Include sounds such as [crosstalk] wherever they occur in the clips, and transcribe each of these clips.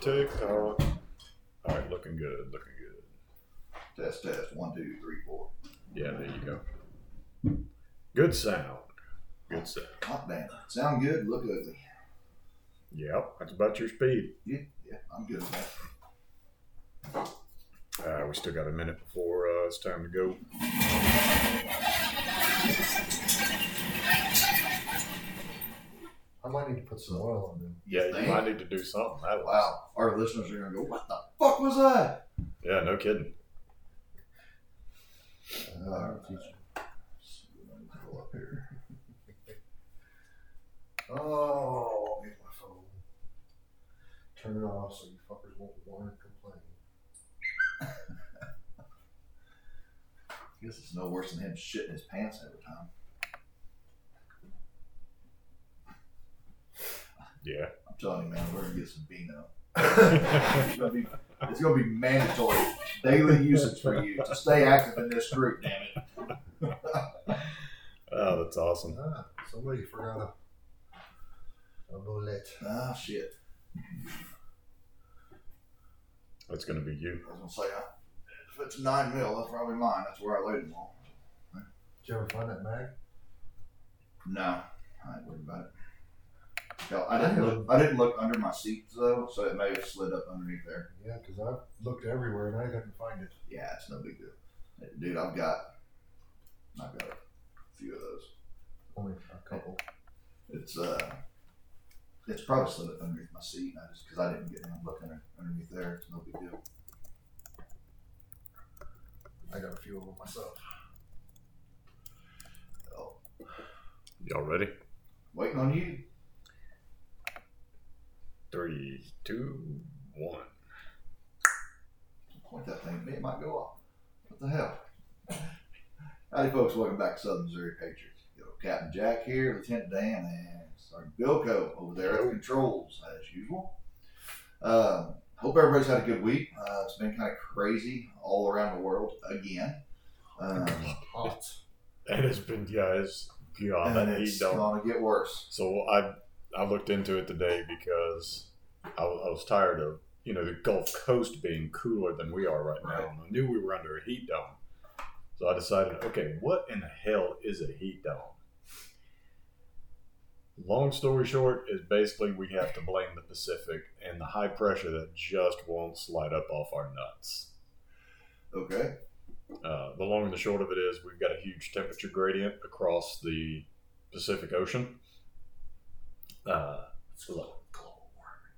TikTok. All right, looking good, looking good. Test, test. One, two, three, four. Yeah, there you go. Good sound. Good sound. Hot damn. Sound good, look ugly. Yep, that's about your speed. Yeah, yeah, I'm good with that. Uh, we still got a minute before uh, it's time to go. I might need to put some oil on them. Yeah, you think? might need to do something. That was, Wow, our listeners are gonna go, "What the fuck was that?" Yeah, no kidding. Uh, I'll teach you. Pull up here. Oh, I'll get my phone. Turn it off so you fuckers won't want to complain. [laughs] guess it's no worse than him shitting his pants every time. Yeah. I'm telling you, man, we're gonna get some Beano. [laughs] It's gonna be, it's gonna be mandatory daily usage for you to stay active in this group. Damn it! [laughs] oh, that's awesome. Ah, somebody forgot a, a bullet. Ah, shit. That's going to be you. I was gonna say, uh, if it's nine mil, that's probably mine. That's where I laid them all. Did you ever find that mag? No, I ain't worried about it. Hell, I didn't look. I didn't look under my seats though, so it may have slid up underneath there. Yeah, because I've looked everywhere and I couldn't find it. Yeah, it's no big deal, dude. I've got, I've got a few of those. Only a couple. It's uh, it's probably slid up underneath my seat. And I just because I didn't get down looking under- underneath there. It's no big deal. I got a few of them myself. Oh, Y'all ready? waiting on you. Three, two, one. Point that thing at me, it might go off. What the hell? Howdy, folks. Welcome back to Southern Missouri Patriots. Yo, Captain Jack here, Lieutenant Dan, and Sergeant Bilko over there at the controls, as usual. Um, hope everybody's had a good week. Uh, it's been kind of crazy all around the world again. Um, Hot. And it's been, yeah, it's, God, and it's going to get worse. So I I looked into it today because I, I was tired of you know the Gulf Coast being cooler than we are right, Right. now, and I knew we were under a heat dome. So I decided, okay, what in the hell is a heat dome? Long story short is basically we have to blame the Pacific and the high pressure that just won't slide up off our nuts. Okay. Uh, the long and the short of it is we've got a huge temperature gradient across the Pacific Ocean. Uh, It's global, global warming.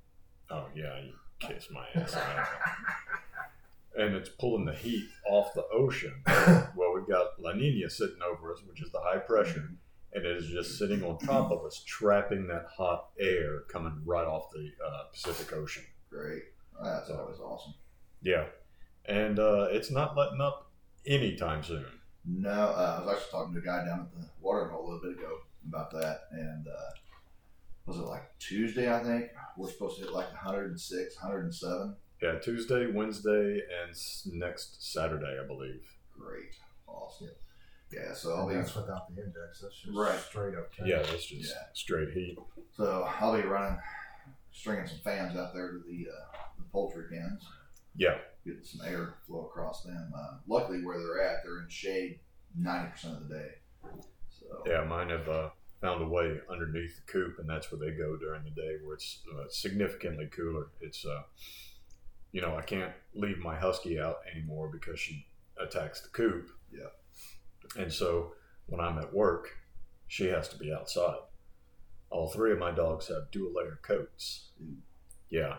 oh yeah, you kiss my ass. [laughs] and it's pulling the heat off the ocean. [laughs] well, we've got La Nina sitting over us, which is the high pressure, and it is just sitting on top of us, trapping that hot air coming right off the uh, Pacific Ocean. Great. That's always awesome. Yeah, and uh, it's not letting up anytime soon. No, uh, I was actually talking to a guy down at the water hole a little bit ago about that, and uh, was it like Tuesday? I think we're supposed to hit like 106, 107. Yeah, Tuesday, Wednesday, and s- next Saturday, I believe. Great, awesome. Yeah, so I'll And be that's without the index. That's just Right. straight up. Yeah, that's just Yeah. straight heat. so I'll be running, stringing some fans out there to the uh, the poultry pens, Yeah, getting some air flow across them. Uh, luckily, where they're at, they're in shade 90 percent of the day. So yeah, mine have uh, found a way underneath the coop, and that's where they go during the day, where it's uh, significantly cooler. It's, uh, you know, I can't leave my husky out anymore because she attacks the coop. Yeah. And so when I'm at work, she has to be outside. All three of my dogs have dual layer coats. Ooh. Yeah.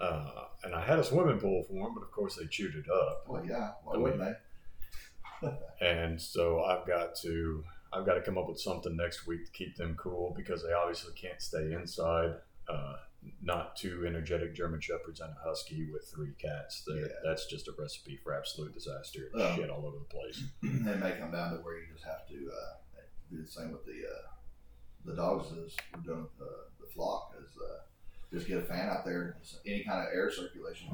Uh, and I had a swimming pool for them, but of course they chewed it up. well, yeah, why I wouldn't mean- they? [laughs] and so I've got to I've got to come up with something next week to keep them cool because they obviously can't stay inside. Uh, not two energetic German shepherds and a husky with three cats. Yeah. That's just a recipe for absolute disaster. Oh. Shit all over the place. [clears throat] it may come down to where you just have to uh, do the same with the uh, the dogs as we're doing with the, the flock is uh, just get a fan out there, any kind of air circulation.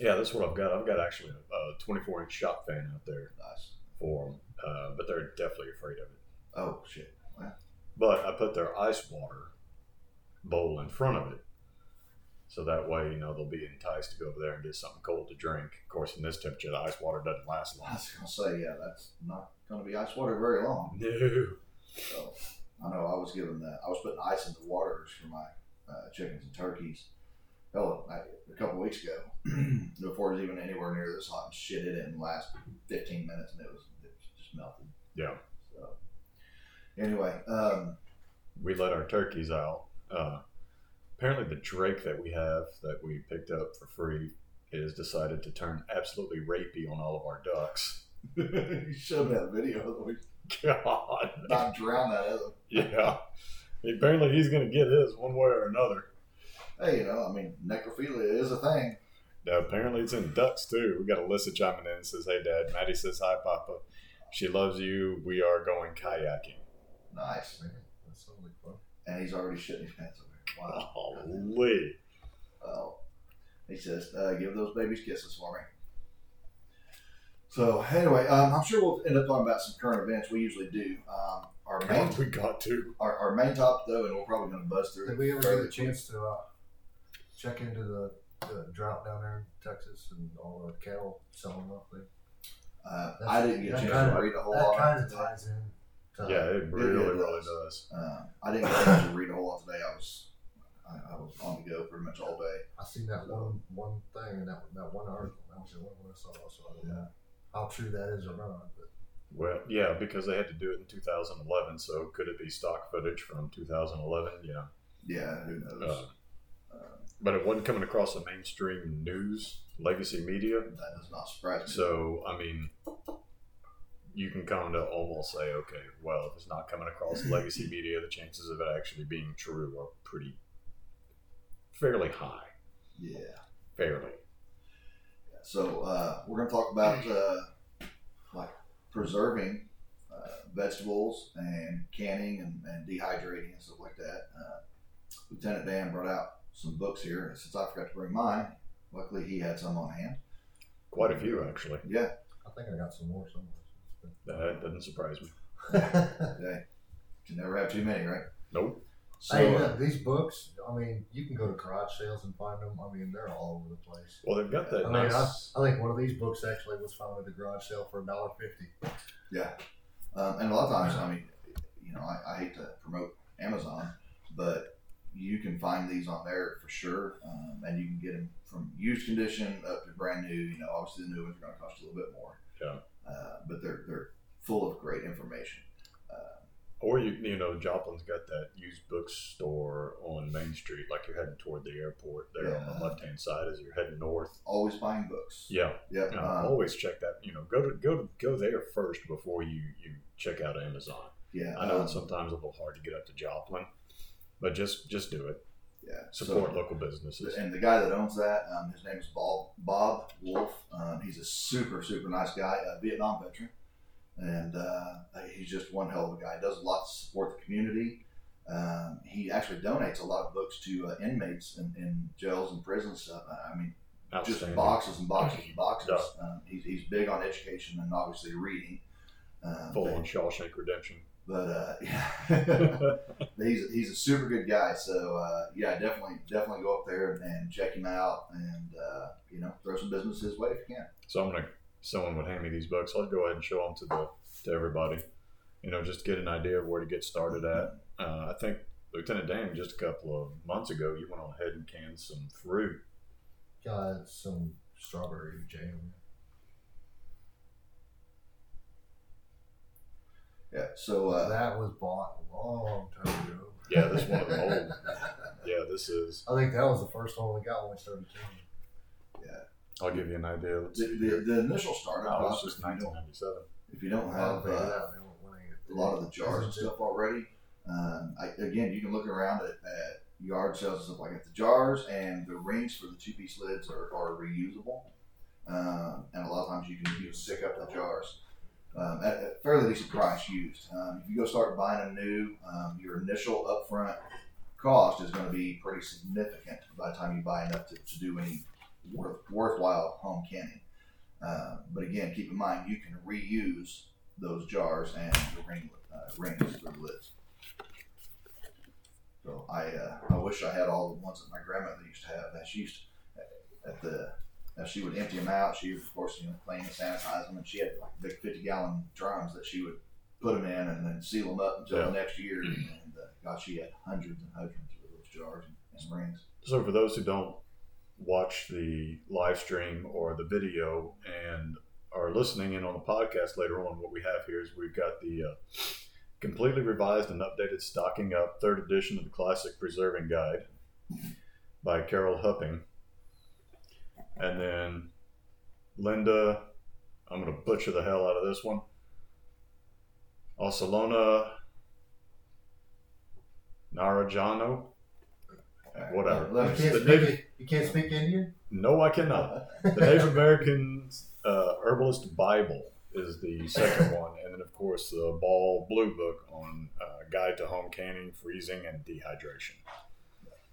Yeah, that's what I've got. I've got actually a 24 inch shop fan out there Nice. for them, uh, but they're definitely afraid of it. Oh shit. Well, But I put their ice water bowl in front of it. So that way, you know, they'll be enticed to go over there and get something cold to drink. Of course, in this temperature, the ice water doesn't last long. I was gonna say, yeah, that's not gonna be ice water very long. No. So I know I was giving that. I was putting ice in the waters for my uh, chickens and turkeys. Hell, I, a couple weeks ago, [clears throat] before it was even anywhere near this hot and shit, it didn't last 15 minutes and it was, it was just melted. Yeah. So anyway, um, we let our turkeys out. Uh, apparently, the drake that we have that we picked up for free has decided to turn absolutely rapey on all of our ducks. [laughs] you showed me that video. [laughs] We God, not drown that other. yeah. Apparently, he's going to get his one way or another. Hey, you know, I mean, necrophilia is a thing. Now, apparently, it's in ducks too. We got Alyssa chiming in and says, "Hey, Dad." Maddie says, "Hi, Papa." She loves you. We are going kayaking. Nice. Man, that sounds like fun. And he's already shitting his pants over here. Wow. Holy. Well, he says, uh, give those babies kisses for me. So anyway, um, I'm sure we'll end up talking about some current events. We usually do. Um, our main God, we got to. our, our main topic though, and we're probably going to buzz through. Did it we ever get a chance to uh, check into the, the drought down there in Texas and all the cattle selling off there? Quick. Uh, I didn't get a chance kinda- to read a whole that lot. kind of today. ties in. To, Yeah, it really, it really does. does. Um, I didn't get a chance to read a whole lot today. I was I, I was on the go pretty much all day. I seen that one one thing and that that one article. That was the only one I saw. So I don't know how true that is or not. But Well, yeah, because they had to do it in 2011. So could it be stock footage from 2011? Yeah. Yeah, who knows? Uh, Uh, but it wasn't coming across the mainstream news, legacy media. that does not surprise me. So, I mean, you can kind of almost say, okay, well, if it's not coming across [laughs] legacy media, the chances of it actually being true are pretty fairly high. yeah. Fairly. So uh, we're going to talk about uh, like preserving uh, vegetables and canning and, and dehydrating and stuff like that. Uh, Lieutenant Dan brought out some books here. and Since I forgot to bring mine, luckily he had some on hand. Quite a few, actually. Yeah, I think I got some more somewhere. That doesn't surprise me. [laughs] okay. Can never have too many, right? Nope. So hey, uh, look, these books. I mean, you can go to garage sales and find them. I mean, they're all over the place. Well, they've got that I mean, nice. I think one of these books actually was found at the garage sale for a dollar fifty. Yeah, um, and a lot of times, I mean, you know, I, I hate to promote Amazon, but you can find these on there for sure, um, and you can get them from used condition up to brand new. You know, obviously the new ones are going to cost a little bit more. Yeah. Uh, but they're they're full of great information. Uh, Or you, you know, Joplin's got that used bookstore on Main Street, like you're heading toward the airport. There on the left hand side as you're heading north. always buying books. Yeah, Yeah. Yeah, um, always check that. You know, go to go to go there first before you you check out Amazon. yeah. I know um, it's sometimes a little hard to get up to Joplin, but just just do it. yeah. Support So- local businesses. And the guy that owns that, um, his name is Bob Bob Wolf. Um, he's a super super nice guy, a Vietnam veteran, and uh, he's just one hell of a guy. Does a lot to support the community. Um, he actually donates a lot of books to uh, inmates in, in jails and prisons. Stuff. I mean, just boxes and boxes and boxes. Yeah. Um, he's, he's big on education and obviously reading. Um, Full on Shawshank Redemption. But uh, [laughs] yeah, [laughs] he's he's a super good guy. So uh, yeah, definitely definitely go up there and check him out, and uh, you know throw some business his way if you can. so I'm gonna. Someone would hand me these books. I'll go ahead and show them to the to everybody. You know, just get an idea of where to get started at. Uh, I think Lieutenant Dan just a couple of months ago, you went on ahead and canned some fruit. Got some strawberry jam. Yeah. So uh, that was bought a long time ago. Yeah, this one of them old. [laughs] Yeah, this is. I think that was the first one we got when we started canning. Yeah. I'll give you an idea. Let's the, the, the initial startup Oh, it's process, just if you don't, 1997. if you don't have uh, out, man, when I get a lot of the jars and stuff already, um, I, again you can look around at, at yard sales and stuff like that. The jars and the rings for the two piece lids are, are reusable, um, and a lot of times you can you can stick up the jars. Um, at a fairly decent price used. Um, if you go start buying them new, um, your initial upfront cost is going to be pretty significant by the time you buy enough to, to do any worth, worthwhile home canning. Uh, but again, keep in mind you can reuse those jars and the ring, uh, rings or lids. So I uh, I wish I had all the ones that my grandmother used to have. That she used to, at the as she would empty them out, she would of course you know clean and sanitize them, and she had like big fifty gallon drums that she would put them in and then seal them up until Yeah. the next year. And uh, God, she had hundreds and hundreds of those jars and, and rings. So, for those who don't watch the live stream or the video and are listening in on the podcast later on, what we have here is we've got the uh, completely revised and updated Stocking Up third edition of the Classic Preserving Guide by Carol Hupping. And then Linda, I'm going to butcher the hell out of this one. Osalona Narajano. Whatever. Let You can't, The speak, Native- you can't speak Indian? No, I cannot. The [laughs] Native American uh, Herbalist Bible is the second one, and then of course the Ball Blue Book on uh, Guide to Home Canning, Freezing, and Dehydration.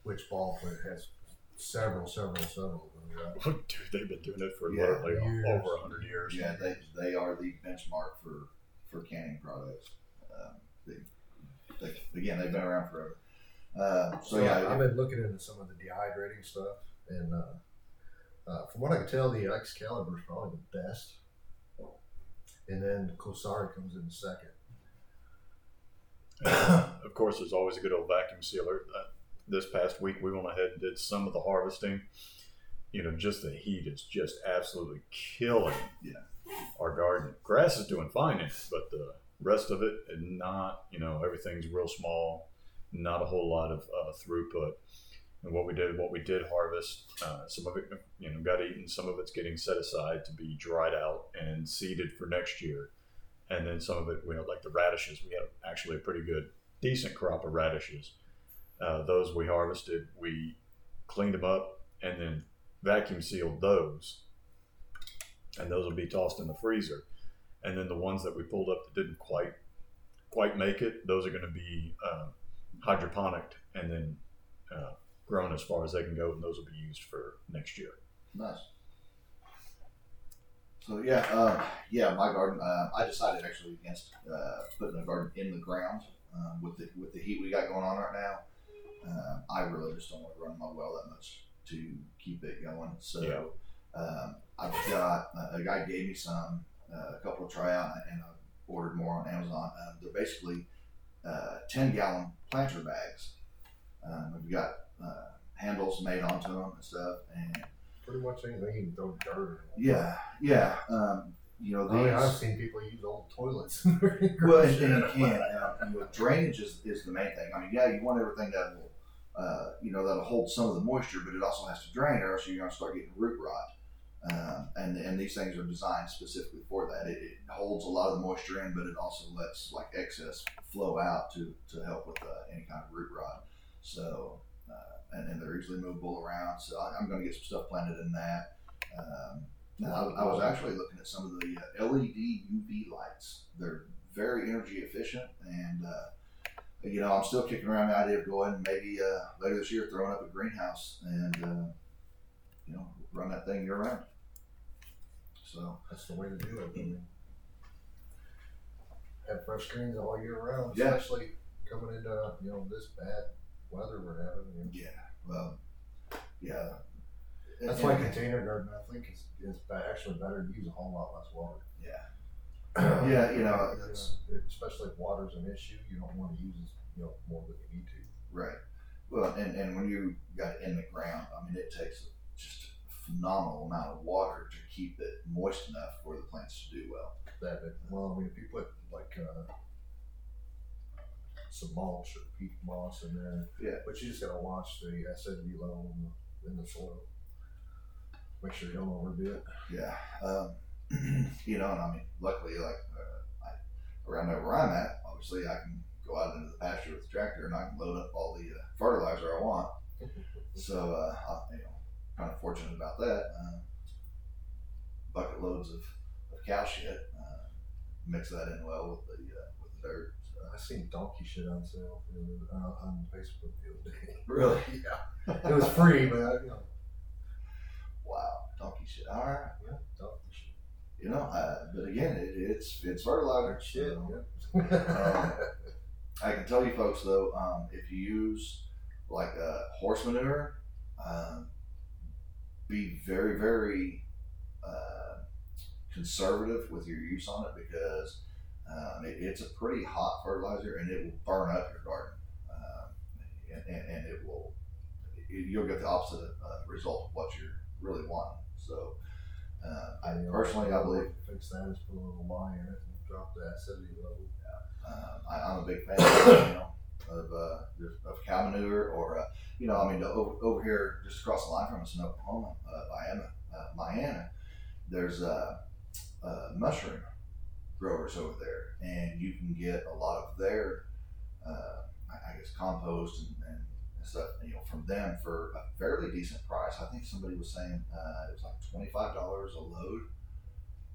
Which ball has several, several, several of? [laughs] Dude, they've been doing it for Yeah, literally years. over hundred years. Yeah, they, they are the benchmark for, for canning products. Um, they, they, again, they've been around forever. Uh, so So yeah, I've been looking into some of the dehydrating stuff, and uh, uh, from what I can tell, the Excalibur is probably the best, and then Cosori comes in second. of course, there's always a good old vacuum sealer. Uh, this past week, we went ahead and did some of the harvesting. You know, just the heat is just absolutely killing Yeah. our garden. Grass is doing fine but the rest of it, and not, you know, everything's real small, not a whole lot of uh, throughput. And what we did, what we did harvest, uh, some of it, you know, got eaten. Some of it's getting set aside to be dried out and seeded for next year. And then some of it, you know, like the radishes, we have actually a pretty good, decent crop of radishes. Uh, those we harvested, we cleaned them up and then vacuum sealed those. And those will be tossed in the freezer. And then the ones that we pulled up that didn't quite quite make it, those are going to be uh, hydroponic and then uh, grown as far as they can go, and those will be used for next year. Nice. So yeah, um, yeah, my garden. Uh, I decided actually against uh, putting a garden in the ground um, with the with the heat we got going on right now. Um, I really just don't want to run my well that much to keep it going. So um, I've got uh, a guy gave me some uh, a couple of try out, and I ordered more on Amazon. Um, they're basically uh, ten gallon planter bags. Um, we've got uh, handles made onto them and stuff, and Pretty much anything you can throw dirt in. yeah, yeah. Um, you know, I mean, I've seen people use old toilets. [laughs] Well, and, and you can. Uh, you know, drainage is, is the main thing. I mean, yeah, you want everything that will, uh, you know, that'll hold some of the moisture, but it also has to drain, or else you're going to start getting root rot. Um, and and these things are designed specifically for that. It, it holds a lot of the moisture in, but it also lets like excess flow out to to help with uh, any kind of root rot. So. Uh, and, and they're easily movable around, so I, I'm going to get some stuff planted in that. Um, I, I was actually looking at some of the uh, LED UV lights. They're very energy efficient, and uh, you know, I'm still kicking around the idea of going maybe uh, later this year throwing up a greenhouse and uh, you know run that thing year round. So That's the way to do it. I mean, have fresh greens all year round, Yeah. especially coming into you know this bad weather we're having. You know. yeah, well, yeah. That's And- why container garden I think is, is actually better to use a whole lot less water. Yeah, Yeah, you know, You especially if water's an issue, you don't want to use you know more than you need to. right. Well, and, and when you got it in the ground, I mean, it takes just a phenomenal amount of water to keep it moist enough for the plants to do well. That well, I mean, if you put like uh, some mulch or peat moss in there, Yeah. But you just gotta watch the acidity level in the, in the soil. Make sure you don't overdo it. Yeah, um, [clears throat] you know, and I mean, luckily, like uh, I, around where I'm at, obviously, I can go out into the pasture with the tractor and I can load up all the uh, fertilizer I want. [laughs] So, uh, I'm, you know, kind of fortunate about that. Uh, bucket loads of, of cow shit. Uh, mix that in well with the uh, with the dirt. So. I seen donkey shit on sale other, uh, on Facebook the other day. [laughs] [laughs] Really? yeah. It was free, but you know, Wow, donkey shit. All right. yeah, donkey. You know, uh, but again, it, it's it's fertilizer. Shit. so- Yeah. Um, [laughs] I can tell you folks though, um, if you use like uh, horse manure, um, be very, very uh, conservative with your use on it because um, it, it's a pretty hot fertilizer and it will burn up your garden, um, and, and, and it will you'll get the opposite uh, result of what you're really wanting. So, uh, I personally, I believe fix that is put a little lye in it and drop the acidity level. Um, I, I'm a big fan, you know, of uh, of cow manure, or uh, you know, I mean, over, over here, just across the line from us in Oklahoma, uh, Miami, uh, Miami, there's uh, uh, mushroom growers over there, and you can get a lot of their, uh, I I guess, compost and, and stuff, you know, from them for a fairly decent price. I think somebody was saying uh, it was like twenty five dollars a load.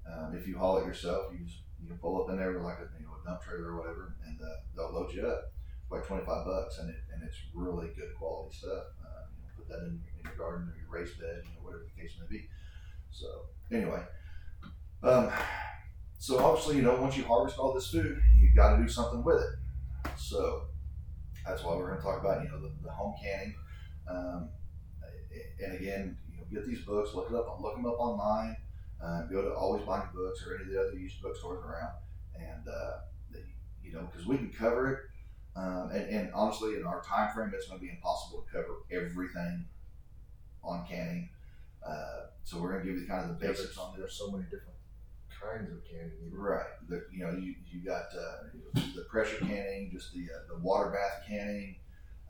Um, if you haul it yourself, you just you can pull up in there with like a you know a dump trailer or whatever, and uh, they'll load you up for like twenty five bucks, and it and it's really good quality stuff. Uh, you know, put that in, in your garden or your raised bed, you know, whatever the case may be. So anyway, um, so obviously you know once you harvest all this food, you got to do something with it. So that's why we're going to talk about you know the, the home canning. Um, and again, you know, get these books, look it up, look them up online. Uh, go to Always Buying Books or any of the other used bookstores around, and uh, the, you know, because we can cover it. Um, and, and honestly, in our time frame, it's going to be impossible to cover everything on canning. Uh, so we're going to give you kind of the basics there's, on this. there's so many different kinds of canning. Right. The, you know, you, you got uh, the pressure canning, just the uh, the water bath canning.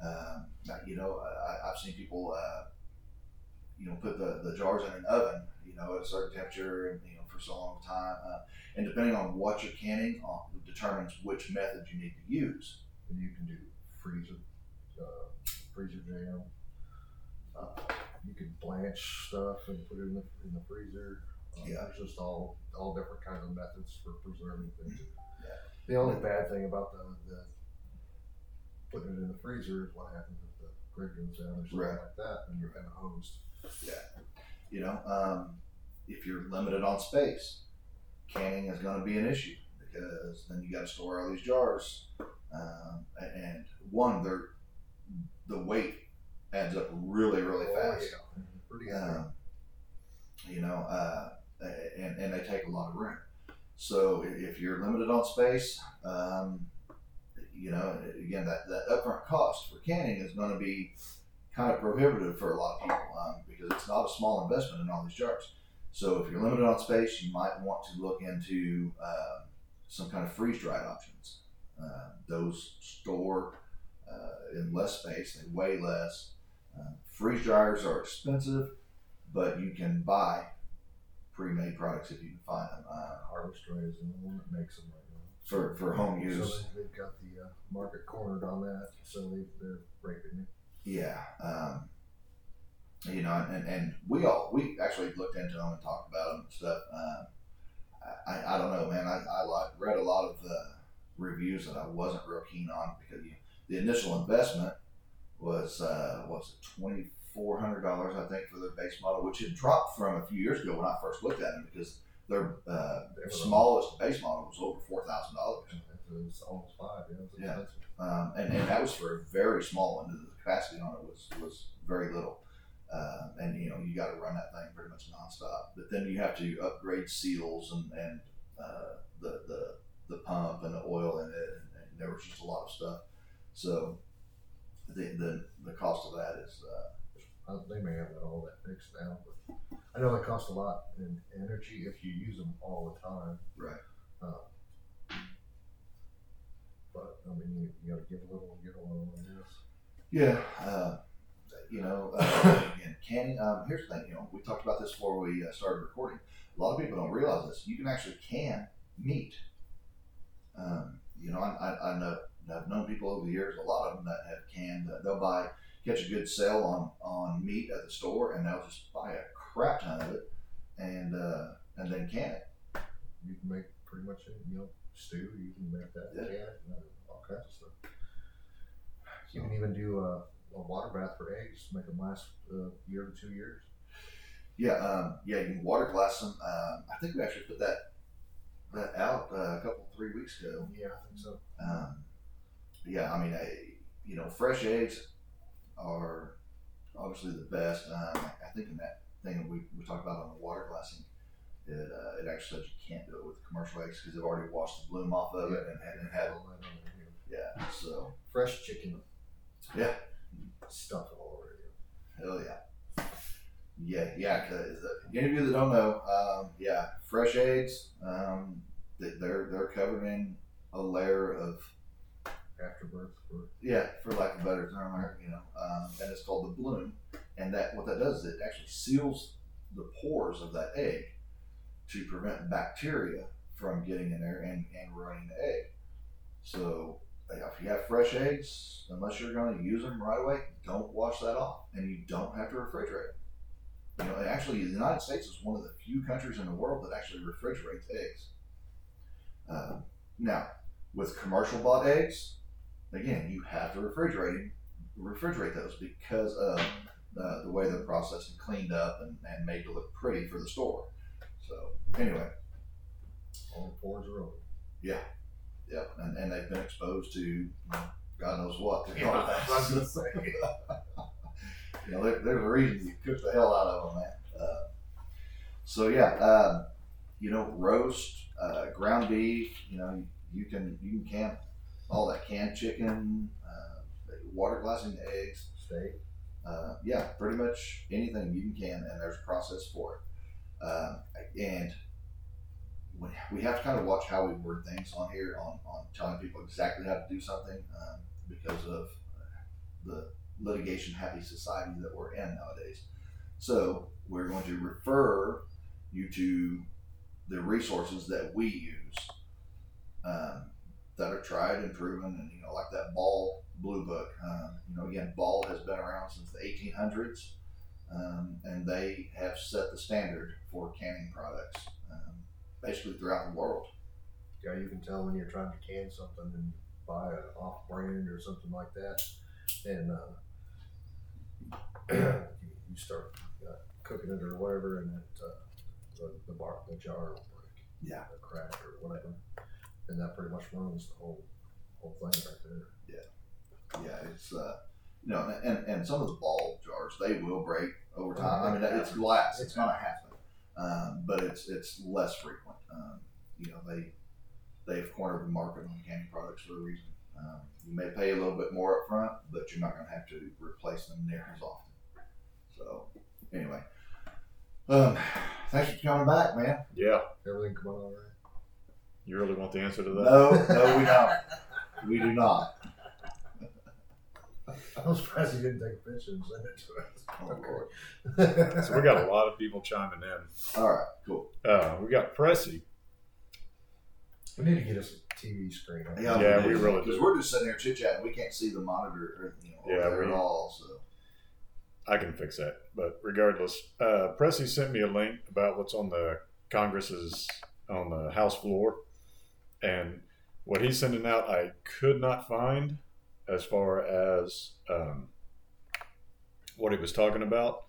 Um, you know, I, I've seen people, uh, you know, put the, the jars in an oven, you know, at a certain temperature, and you know, for so long time. Uh, and depending on what you're canning, uh, determines which method you need to use. And you can do freezer, uh, freezer jam. Uh, you can blanch stuff and put it in the, in the freezer. Yeah. There's just all, all different kinds of methods for preserving things. Yeah. The only bad thing about the, the putting it in the freezer is what happens if the grid goes down or something Right. like that, and you're kind of hosed. Yeah. You know, um, if you're limited on space, canning is going to be an issue because then you got to store all these jars, um, a- and one, they're the weight adds up really, really Oh, fast. yeah. Pretty. Um, you know, uh, and, and they take a lot of room. So if you're limited on space, um, you know, again, that, that upfront cost for canning is going to be kind of prohibitive for a lot of people um, because it's not a small investment in all these jars. So if you're limited on space, you might want to look into uh, some kind of freeze dried options. Uh, those store uh, in less space, they weigh less. Uh, freeze dryers are expensive, but you can buy pre-made products if you can find them uh, Harvest Right is the one that makes them right now. for, for home use. So they, they've got the uh, market cornered on that, so they, they're breaking it. Yeah. Um, you know, and, and we all, we actually looked into them and talked about them and stuff. Um, I, I don't know, man. I, I like, read a lot of uh, reviews that I wasn't real keen on because you, the initial investment was, uh, was $2,400, I think, for their base model, which had dropped from a few years ago when I first looked at them because their uh, smallest base model was over $4,000. It's almost five, yeah. Yeah. um, and, and that was for a very small one. The capacity on it was was very little, uh, and you know you got to run that thing pretty much nonstop. But then you have to upgrade seals and and uh, the the the pump and the oil in it, and, and there was just a lot of stuff. So the the, the cost of that is uh, Uh, they may have that all that fixed now, but I know they cost a lot in energy if you use them all the time. right. But I mean, you, you got to give a little, get a little, I guess. Yeah, uh, you know, uh, again, canning. Um, here's the thing. You know, we talked about this before we uh, started recording. A lot of people don't realize this. You can actually can meat. Um, you know, I, I, I know I've known people over the years. A lot of them that have canned. Uh, they'll buy catch a good sale on on meat at the store, and they'll just buy a crap ton of it, and uh, and then can it. You can make pretty much any, you know, stew. You can make that Yeah. can, all kinds of stuff. You can even do a, a water bath for eggs, make them last a year to two years. Yeah, um, yeah, you can water glass them. Um, I think we actually put that that out uh, a couple three weeks ago. Yeah, I think so. Um, yeah, I mean, I, you know, fresh eggs are obviously the best. Um, I think in that thing that we, we talked about on the water glassing, it, uh, it actually says you can't do it with commercial eggs because they've already washed the bloom off of it and, and, and had, All that on there, yeah, so. Fresh chicken. Yeah. Stuff it all over you. hell yeah. Yeah, yeah, because any of you that don't know, um, yeah, fresh eggs, um, they- they're, they're covered in a layer of Afterbirth. Yeah, for lack of a better term, you know, um, and it's called the bloom. And that what that does is it actually seals the pores of that egg to prevent bacteria from getting in there and, and ruining the egg. So if you have fresh eggs, unless you're going to use them right away, don't wash that off, and you don't have to refrigerate. You know, actually, the United States is one of the few countries in the world that actually refrigerates eggs. Um, now, with commercial bought eggs, again, you have to refrigerate refrigerate those because of uh, the way they're processed and cleaned up and, and made to look pretty for the store. So anyway, all the pores are open. yeah, and, and they've been exposed to God knows what. [laughs] Yeah, I was gonna say. [laughs] you know, there, there's a reason you cook the hell out of them, man. Uh, so yeah, um, you know, roast, uh, ground beef. You know, you can you can can all that canned chicken, uh, water glassing eggs. Steak. Uh, yeah, pretty much anything you can and there's a process for it. Um, and we, we have to kind of watch how we word things on here on, on telling people exactly how to do something um, because of the litigation happy society that we're in nowadays. So we're going to refer you to the resources that we use um, that are tried and proven, and you know, like that Ball Blue Book. Um, you know, again, Ball has been around since the 1800s, um, and they have set the standard for canning products um, basically throughout the world. Yeah, you can tell when you're trying to can something and buy an off brand or something like that, and uh, you, [clears throat] you start uh, cooking it or whatever, and it, uh, the the bar the jar will break, Yeah. or crack or whatever, and that pretty much ruins the whole whole thing right there. Yeah, yeah, it's uh, you know, and and some of the ball jars they will break over time. I mean, it's glass; it's gonna happen, um, but it's it's less frequent. Um, you know, they they've cornered the market on canning products for a reason. Um, you may pay a little bit more up front, but you're not going to have to replace them near as often. So, anyway, um, thanks for coming back, man. Yeah, Everything come out all right. You really want the answer to that? No, no, we don't. We do not. I'm surprised you didn't take a picture and send it to us. Oh, Lord. [laughs] So we got a lot of people chiming in. All right, cool. Uh, we got Pressy. We need to get us a TV screen. Yeah, we really because we're just sitting here chit chatting. We can't see the monitor or you know Yeah, over we- at all. So I can fix that. But regardless, uh, Pressy sent me a link about what's on the Congress's on the House floor, and what he's sending out, I could not find as far as um, what he was talking about.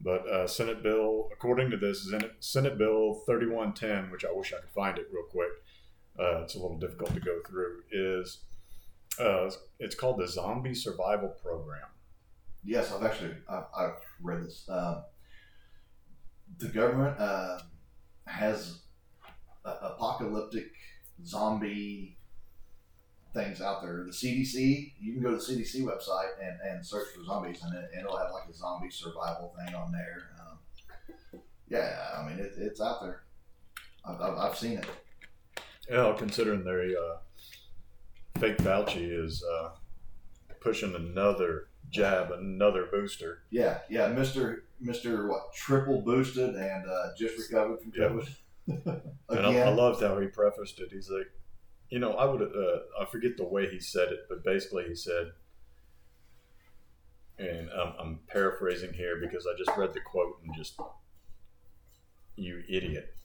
But uh, Senate bill, according to this, Senate, Bill 3110, which I wish I could find it real quick. Uh, it's a little difficult to go through. Is uh, it's called the Zombie Survival Program. yes, I've actually I've, I've read this. Um, the government uh, has apocalyptic zombie things out there. The CDC, you can go to the CDC website and, and search for zombies, and, it, it'll have like a zombie survival thing on there. Um, yeah, I mean it, it's out there. I've, I've, I've seen it. Yeah, considering their uh, fake Fauci is uh, pushing another jab, another booster. Yeah, yeah, Mister Mister what triple boosted and uh, just recovered from. COVID. And I, I loved how he prefaced it. He's like, you know, I would, uh, I forget the way he said it, but basically he said, and I'm, I'm paraphrasing here because I just read the quote and just, you idiot.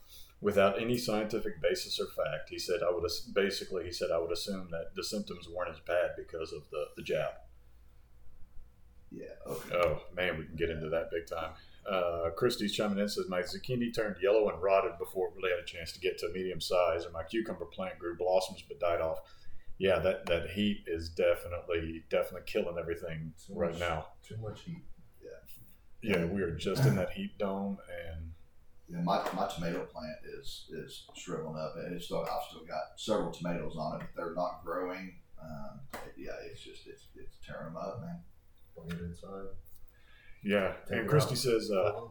Without any scientific basis or fact, he said, I would basically, he said, I would assume that the symptoms weren't as bad because of the, the jab. yeah, okay. Oh man, we can get into that big time. Uh, Christie's chiming in says my zucchini turned yellow and rotted before it really had a chance to get to medium size, and my cucumber plant grew blossoms but died off. yeah, that that heat is definitely definitely killing everything Too right much- now. Too much heat. Yeah, we are just in that heat dome, and Yeah, my, my tomato plant is is shriveling up, and it's still I've still got several tomatoes on it, but they're not growing. Um, yeah, it's just it's it's tearing them up, man. Bring it inside. Yeah. And Christy says uh.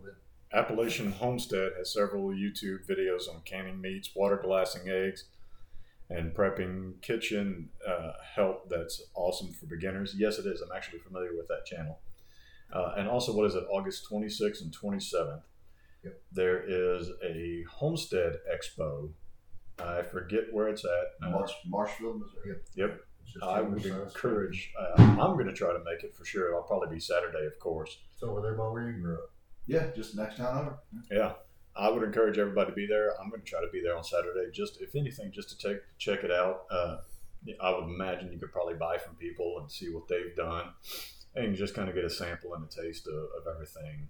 Appalachian Homestead has several YouTube videos on canning meats, water glassing eggs, and prepping kitchen uh, help. That's awesome for beginners. Yes, it is. I'm actually familiar with that channel. Uh, and also, what is it? August 26th and 27th. Yep. There is a homestead expo. I forget where it's at. Marsh, Marshville, Missouri. Yep. Just I would encourage. Uh, I'm going to try to make it for sure. I'll probably be Saturday, of course. So over there by where you grew up. Yeah, just next town over. Yeah, I would encourage everybody to be there. I'm going to try to be there on Saturday. Just if anything, just to take check it out. Uh, I would imagine you could probably buy from people and see what they've done, and just kind of get a sample and a taste of, of everything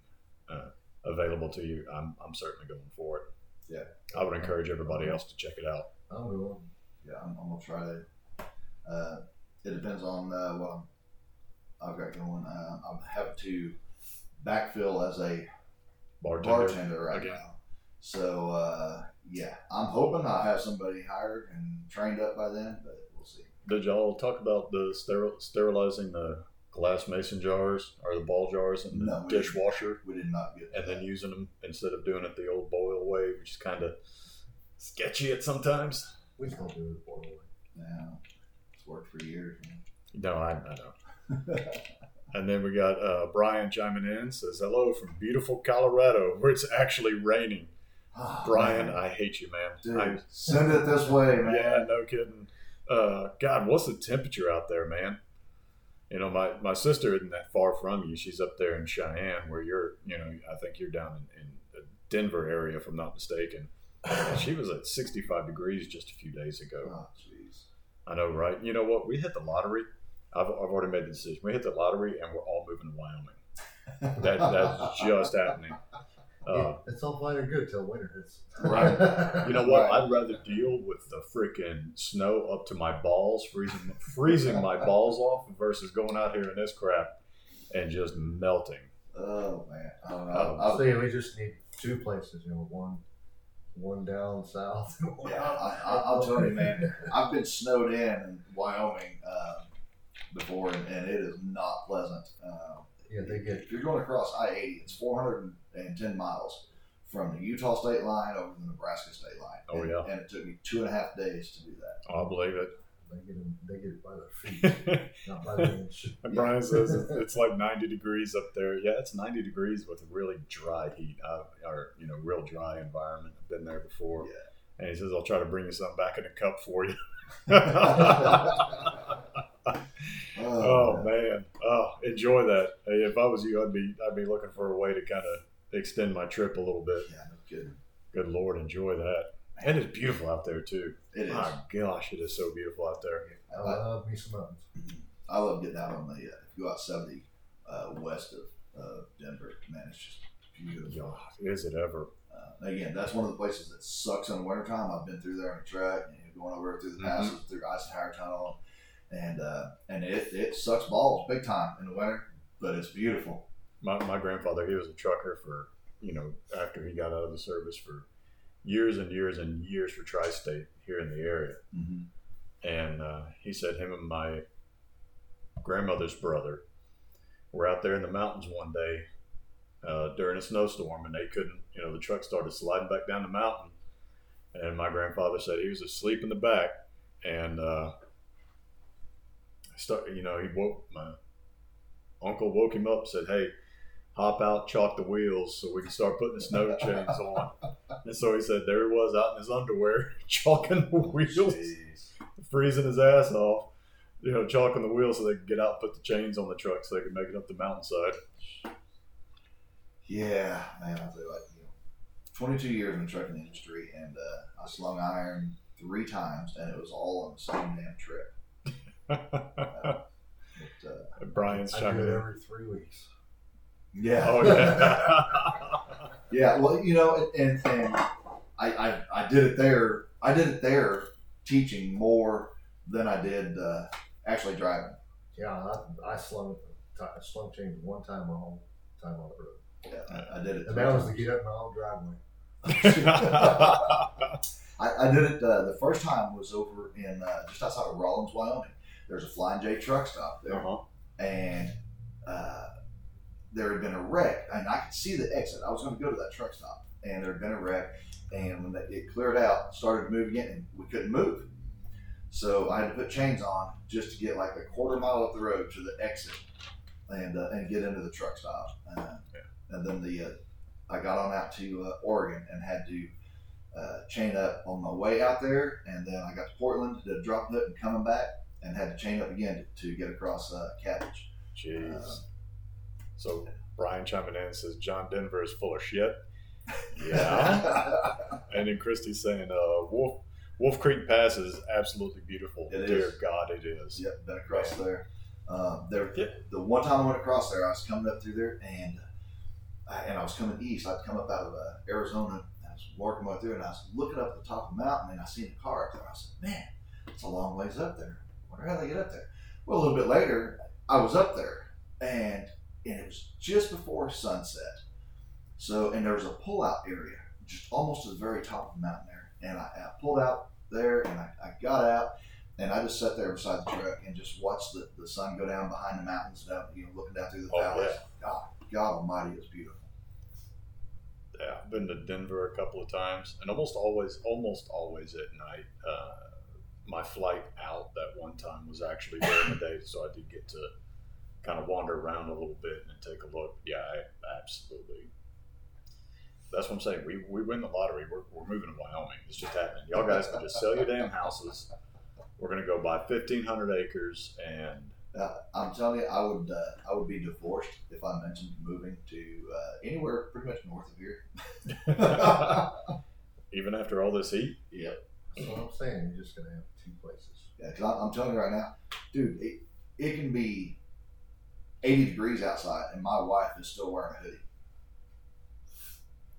uh, available to you. I'm I'm certainly going for it. Yeah. I would encourage everybody else to check it out. I'm going. Yeah, I'm, I'm gonna try to. Uh, it depends on uh, what I'm, I've got going. Uh, I'm having to backfill as a Bartender. bartender right again. now. So uh, yeah, I'm hoping I'll have somebody hired and trained up by then, but we'll see. Did y'all talk about the steril, sterilizing the glass mason jars or the ball jars in the No, we didn't. dishwasher? We did not get. and that. then using them instead of doing it the old boil way, which is kind of sketchy at sometimes. We just don't do it for away. yeah, it's worked for years. Man. No, I, I know. [laughs] and then we got uh, Brian chiming in says hello from beautiful Colorado where it's actually raining. Oh, Brian, man. I hate you, man. dude, I- send it this way, man. yeah, no kidding. Uh, God, what's the temperature out there, man? You know, my, my sister isn't that far from you. She's up there in Cheyenne, where you're. You know, I think you're down in, in the Denver area, if I'm not mistaken. [laughs] She was at 65 degrees just a few days ago. Oh. I know, right? You know what? We hit the lottery. I've, I've already made the decision. We hit the lottery, and we're all moving to Wyoming. That, that's [laughs] just happening. Uh, it's all fine and good till winter hits. Right. you know what? [laughs] Right. I'd rather deal with the freaking snow up to my balls, freezing freezing my [laughs] balls off, versus going out here in this crap and just melting. Oh man, I don't know. Um, I've- See, we just need two places. You know, one, one down south. [laughs] one Yeah. I, I, I'll tell you, man. I've been snowed in in Wyoming uh, before, and, and it is not pleasant. Uh, Yeah, they get if you're going across I eighty, it's four hundred and ten miles from the Utah state line over to the Nebraska state line. Oh, and, yeah. and it took me two and a half days to do that. I believe it. They get 'em- they get it by their feet, [laughs] not by the [laughs] inch. Brian says it's- it's like 90 degrees up there. Yeah, it's 90 degrees with really dry heat, uh, or you know, real dry environment. I've been there before. Yeah. And he says, "I'll try to bring you something back in a cup for you." [laughs] Oh man, oh enjoy that. Hey, if I was you, I'd be I'd be looking for a way to kind of extend my trip a little bit. Yeah, no kidding. Good lord, enjoy that. And it's beautiful out there too. It is. My gosh, it is so beautiful out there. I love me some mountains. I love getting out on the. Uh, if you go out seventy uh, west of uh, Denver, man, it's just beautiful. God, is it ever? Uh, again, that's one of the places that sucks in the wintertime. I've been through there on a truck, and you're going over through the Mhm. passes, through Eisenhower Tunnel, and uh, and it, it sucks balls big time in the winter, but it's beautiful. My my grandfather, he was a trucker for you know after he got out of the service for years and years and years for Tri-State here in the area. Mm-hmm. and uh, he said him and my grandmother's brother were out there in the mountains one day uh, during a snowstorm, and they couldn't. You know, the truck started sliding back down the mountain, and my grandfather said he was asleep in the back, and uh, start. You know, he woke my uncle woke him up, said, "Hey." Hop out, chalk the wheels, so we can start putting the snow chains on. And so he said, there he was out in his underwear, [laughs] chalking the wheels freezing his ass off, you know, chalking the wheels so they could get out and put the chains on the truck so they could make it up the mountainside. Yeah, man, I'll tell you what, you know, 22 years in the trucking industry, and uh, I slung iron three times, and it was all on the same damn trip. [laughs] But, uh, Brian's I do it every three weeks. Yeah, Oh, yeah. [laughs] Yeah, well, you know, and and I, I I did it there. I did it there, teaching more than I did uh, actually driving. Yeah, I, I slung, t- slung change one time my whole time on the road. Yeah, I, I did it. And three that was to get up my own driveway. [laughs] [laughs] I, I did it. Uh, the first time was over in uh, just outside of Rawlins, Wyoming. There's a Flying J truck stop there, uh-huh. and uh, there had been a wreck, and I could see the exit. I was going to go to that truck stop, and there had been a wreck, and when it cleared out, started moving it, and we couldn't move. So I had to put chains on just to get like a quarter mile up the road to the exit, and uh, and get into the truck stop. Uh, And then the uh, I got on out to uh, Oregon and had to uh, chain up on my way out there, and then I got to Portland to drop it and coming back, and had to chain up again to, to get across uh, Cabbage. Jeez. So Brian chiming in says John Denver is full of shit. Yeah. [laughs] and then Christy's saying uh, Wolf Wolf Creek Pass is absolutely beautiful. It Dear is. God, it is. Yep, been across there. Um, there, Yeah. the one time I went across there, I was coming up through there, and I, and I was coming east. I'd come up out of uh, Arizona, and I was walking my way through, and I was looking up at the top of the mountain, and I seen a car up there. I said, "Man, it's a long ways up there. Wonder how they get up there." Well, a little bit later, I was up there, and and it was just before sunset. So, and there was a pull-out area just almost at the very top of the mountain there, and I, I pulled out there, and I, I got out. And I just sat there beside the truck and just watched the, the sun go down behind the mountains, down, you know, looking down through the Oh, valleys. God, God Almighty, it's beautiful. Yeah, I've been to Denver a couple of times, and almost always, almost always at night. Uh, my flight out that one time was actually during the day, so I did get to kind of wander around a little bit and take a look. Yeah, I, absolutely. That's what I'm saying. We, we win the lottery. We're, we're moving to Wyoming. It's just happening. Y'all guys can just sell your damn houses. We're gonna go buy 1,500 acres, and Uh, I'm telling you, I would uh, I would be divorced if I mentioned moving to uh, anywhere pretty much north of here. [laughs] even after all this heat, Yep. That's what I'm saying. You're just gonna have two places. Yeah, because I'm, I'm telling you right now, dude, it, it can be 80 degrees outside, and my wife is still wearing a hoodie.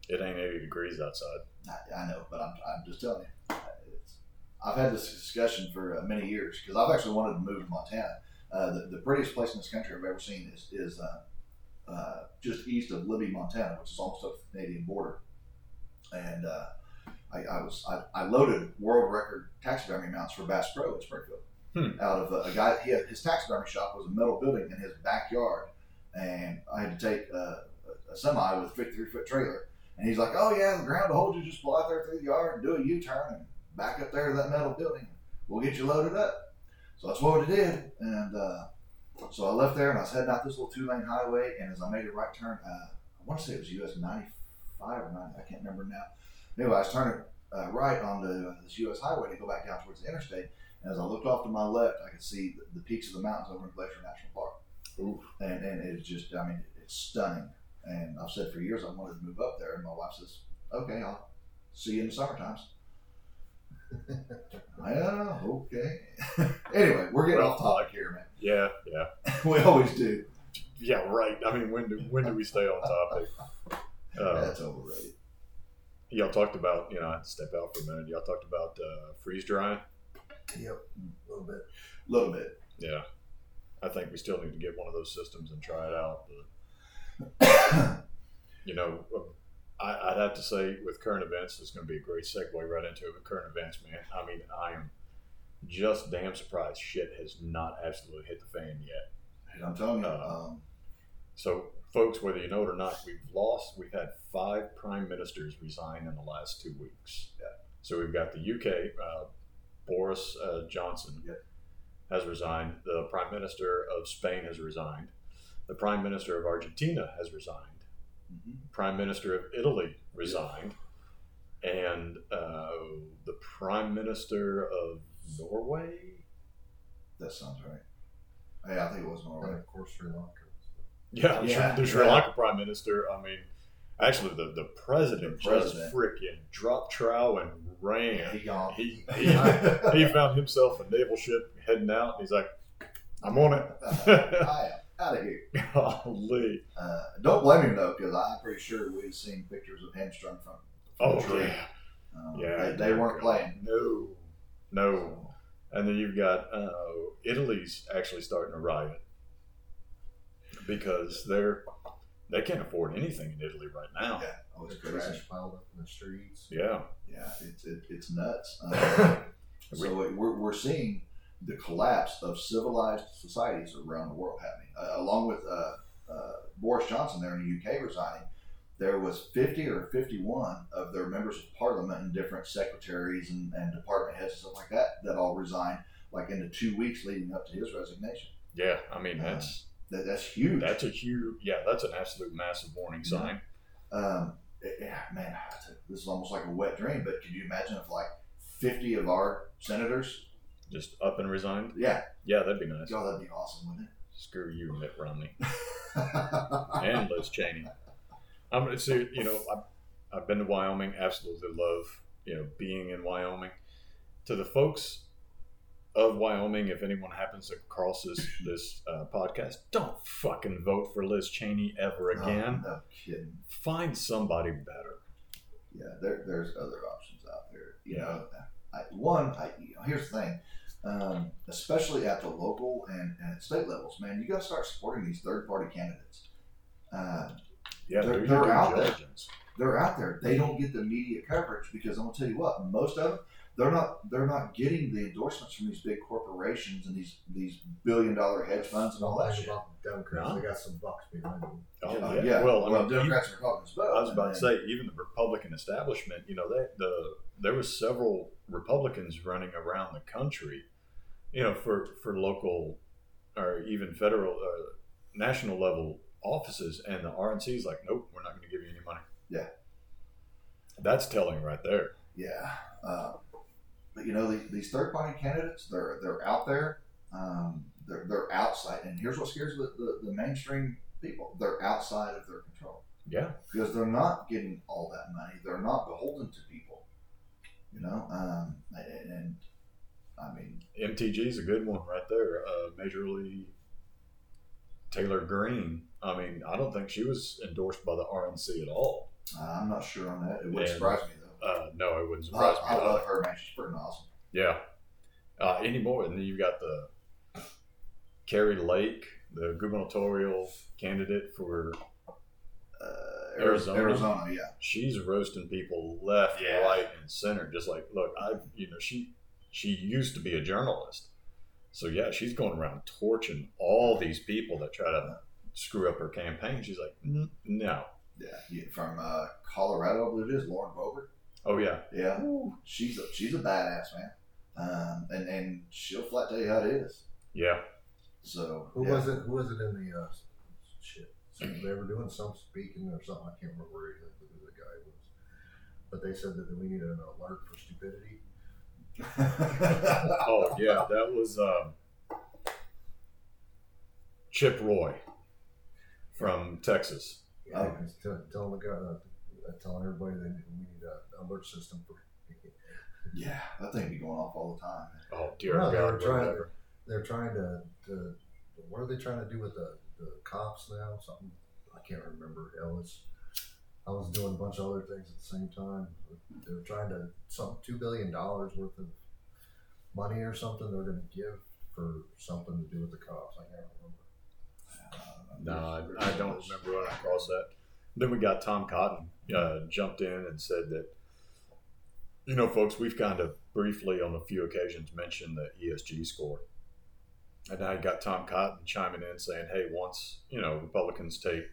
it ain't 80 degrees outside. I, I know, but I'm, I'm just telling you. It's, I've had this discussion for uh, many years because I've actually wanted to move to Montana. Uh, the, the prettiest place in this country I've ever seen is, is uh, uh, just east of Libby, Montana, which is almost up to the Canadian border. And uh, I, I was I, I loaded world record taxidermy mounts for Bass Pro in Springfield. Hmm. Out of a, a guy, he his taxidermy shop was a metal building in his backyard, and I had to take a, a semi with a 53 foot trailer and he's like, "Oh yeah, the ground will hold you. Just out there through the yard and do a U-turn and back up there to that metal building. We'll get you loaded up." So that's what we did, and uh, so I left there and I was heading out this little two-lane highway. And as I made a right turn, uh, I want to say it was US 95 or 90, I can't remember now. Anyway, I was turning uh, right onto this US highway to go back down towards the interstate. As I looked off to my left, I could see the, the peaks of the mountains over in Glacier National Park Ooh, and and it's just I mean it's stunning. And I've said for years I wanted to move up there, and my wife says, "Okay, I'll see you in the summer times." [laughs] yeah, okay. [laughs] anyway, we're getting off topic here, man. yeah, yeah. [laughs] we always do. Yeah, right. I mean, when do when do we stay on topic? Uh, That's overrated. y'all talked about, you know, I had to step out for a minute. Y'all talked about uh, freeze drying. Yep, a little bit. A little bit. Yeah, I think we still need to get one of those systems and try it out. But, [coughs] you know, I, I'd have to say with current events, it's going to be a great segue right into it with current events, man. I mean, I am just damn surprised shit has not absolutely hit the fan yet. And I'm telling you, Uh, um, So, folks, whether you know it or not, we've lost. We've had five prime ministers resign in the last two weeks. Yeah. So we've got the UK. Uh, Boris uh, Johnson Yeah. has resigned. The prime minister of Spain has resigned. The prime minister of Argentina has resigned. mhm. Prime minister of Italy resigned, and uh, the prime minister of Norway. that sounds right. Hey, I think it was And Norway. of course, Sri Lanka. Yeah, the Sri- Yeah, the Sri yeah. Lanka prime minister. I mean, actually, the, the president The just president. freaking dropped trow and ran. He gone. He, [laughs] he, he found himself a naval ship heading out, and he's like, I'm on it. I am out of here. [laughs] Golly. Uh, don't blame him though, because I'm pretty sure we've seen pictures of him strung from. Oh, tree. yeah. Um, Yeah. they, they weren't playing. No. No. And then you've got uh, Italy's actually starting to riot because they're they can't afford anything in Italy right now. Yeah, oh, it's The crazy. trash piled up in the streets. Yeah, Yeah, it's it, it's nuts. [laughs] Um, so it, we're we're seeing the collapse of civilized societies around the world happening. Uh, along with uh, uh, Boris Johnson there in the UK resigning, there was 50 or 51 of their members of parliament and different secretaries and, and department heads and stuff like that that all resigned like in the two weeks leading up to his resignation. yeah. I mean that's That, that's huge. that's a huge yeah. That's an absolute massive warning sign. um, yeah, man, this is almost like a wet dream. But could you imagine if like 50 of our senators? Just up and resigned. Yeah, Yeah, that'd be nice. God, that'd be awesome, wouldn't it? Screw you, Mitt Romney [laughs] and Liz Cheney. I'm gonna say, you know, I've, I've been to Wyoming. Absolutely love, you know, being in Wyoming. To the folks of Wyoming, if anyone happens to cross this this uh, podcast, don't fucking vote for Liz Cheney ever again. No, no kidding. Find somebody better. Yeah, there, there's other options out there. You Yeah. know, I, one, I, you know, here's the thing. Um, especially at the local and, and state levels, man, you got to start supporting these third party candidates. Um, Yeah, They're- they're out there. they're out there. They don't get the media coverage because I'm gonna tell you what, most of them they're not they're not getting the endorsements from these big corporations and these these billion dollar hedge funds and all that shit. about Democrats, No. they got some bucks behind them. Oh, Uh, yeah. yeah. Well, I mean, Democrats and Republicans both. I was about and- to say, even the Republican establishment, you know, they, the there was several Republicans running around the country, you know, for for local or even federal, uh, national level offices, and the RNC is like, nope, we're not going to give you any money. Yeah. that's telling right there. Yeah, uh, but you know the, these third party candidates, they're they're out there. Um, they're they're outside, and here's what scares the, the, the mainstream people: they're outside of their control Yeah, because they're not getting all that money. They're not beholden to people. You know, um, and, and I mean, MTG is a good one right there. Uh, Marjorie Taylor Greene. I mean, I don't think she was endorsed by the RNC at all. I'm not sure on that. It would surprise me. Uh, no, it wouldn't I, surprise me. I at all. love her, man. She's pretty awesome. Yeah. Uh, anymore, and then you've got the Kari Lake, the gubernatorial candidate for. Uh, Arizona? Arizona, yeah. She's roasting people left, Yeah. right, and center. Just like, look, I, you know, she she used to be a journalist, so yeah, she's going around torching all these people that try to screw up her campaign. She's like, "N- no, Yeah, yeah, from uh, Colorado, I believe it is, Lauren Boebert. Oh yeah, Yeah, she's a she's a badass man, um, and and she'll flat tell you how it is. yeah, So Who yeah. was it? Who was it in the uh, shit? So they were doing some speaking or something. I can't remember exactly who the guy was, but they said that we needed an alert for stupidity. [laughs] oh yeah, that was um, Chip Roy from Texas. Yeah, Oh. he's tell- the guy, uh, Uh, telling everybody that we need an alert system for. yeah, that thing be going off all the time. Oh dear No, they were God, trying- whatever. They're trying to, to what are they trying to do with the, the cops now? Something I can't remember. Hell, it's I was doing a bunch of other things at the same time. They were trying to some two billion dollars worth of money or something they're going to give for something to do with the cops. I can't remember. No, I, I don't remember running across that. Then we got Tom Cotton uh, jumped in and said that, you know, folks, we've kind of briefly on a few occasions mentioned the ESG score. And I got Tom Cotton chiming in saying, hey, once, you know, Republicans take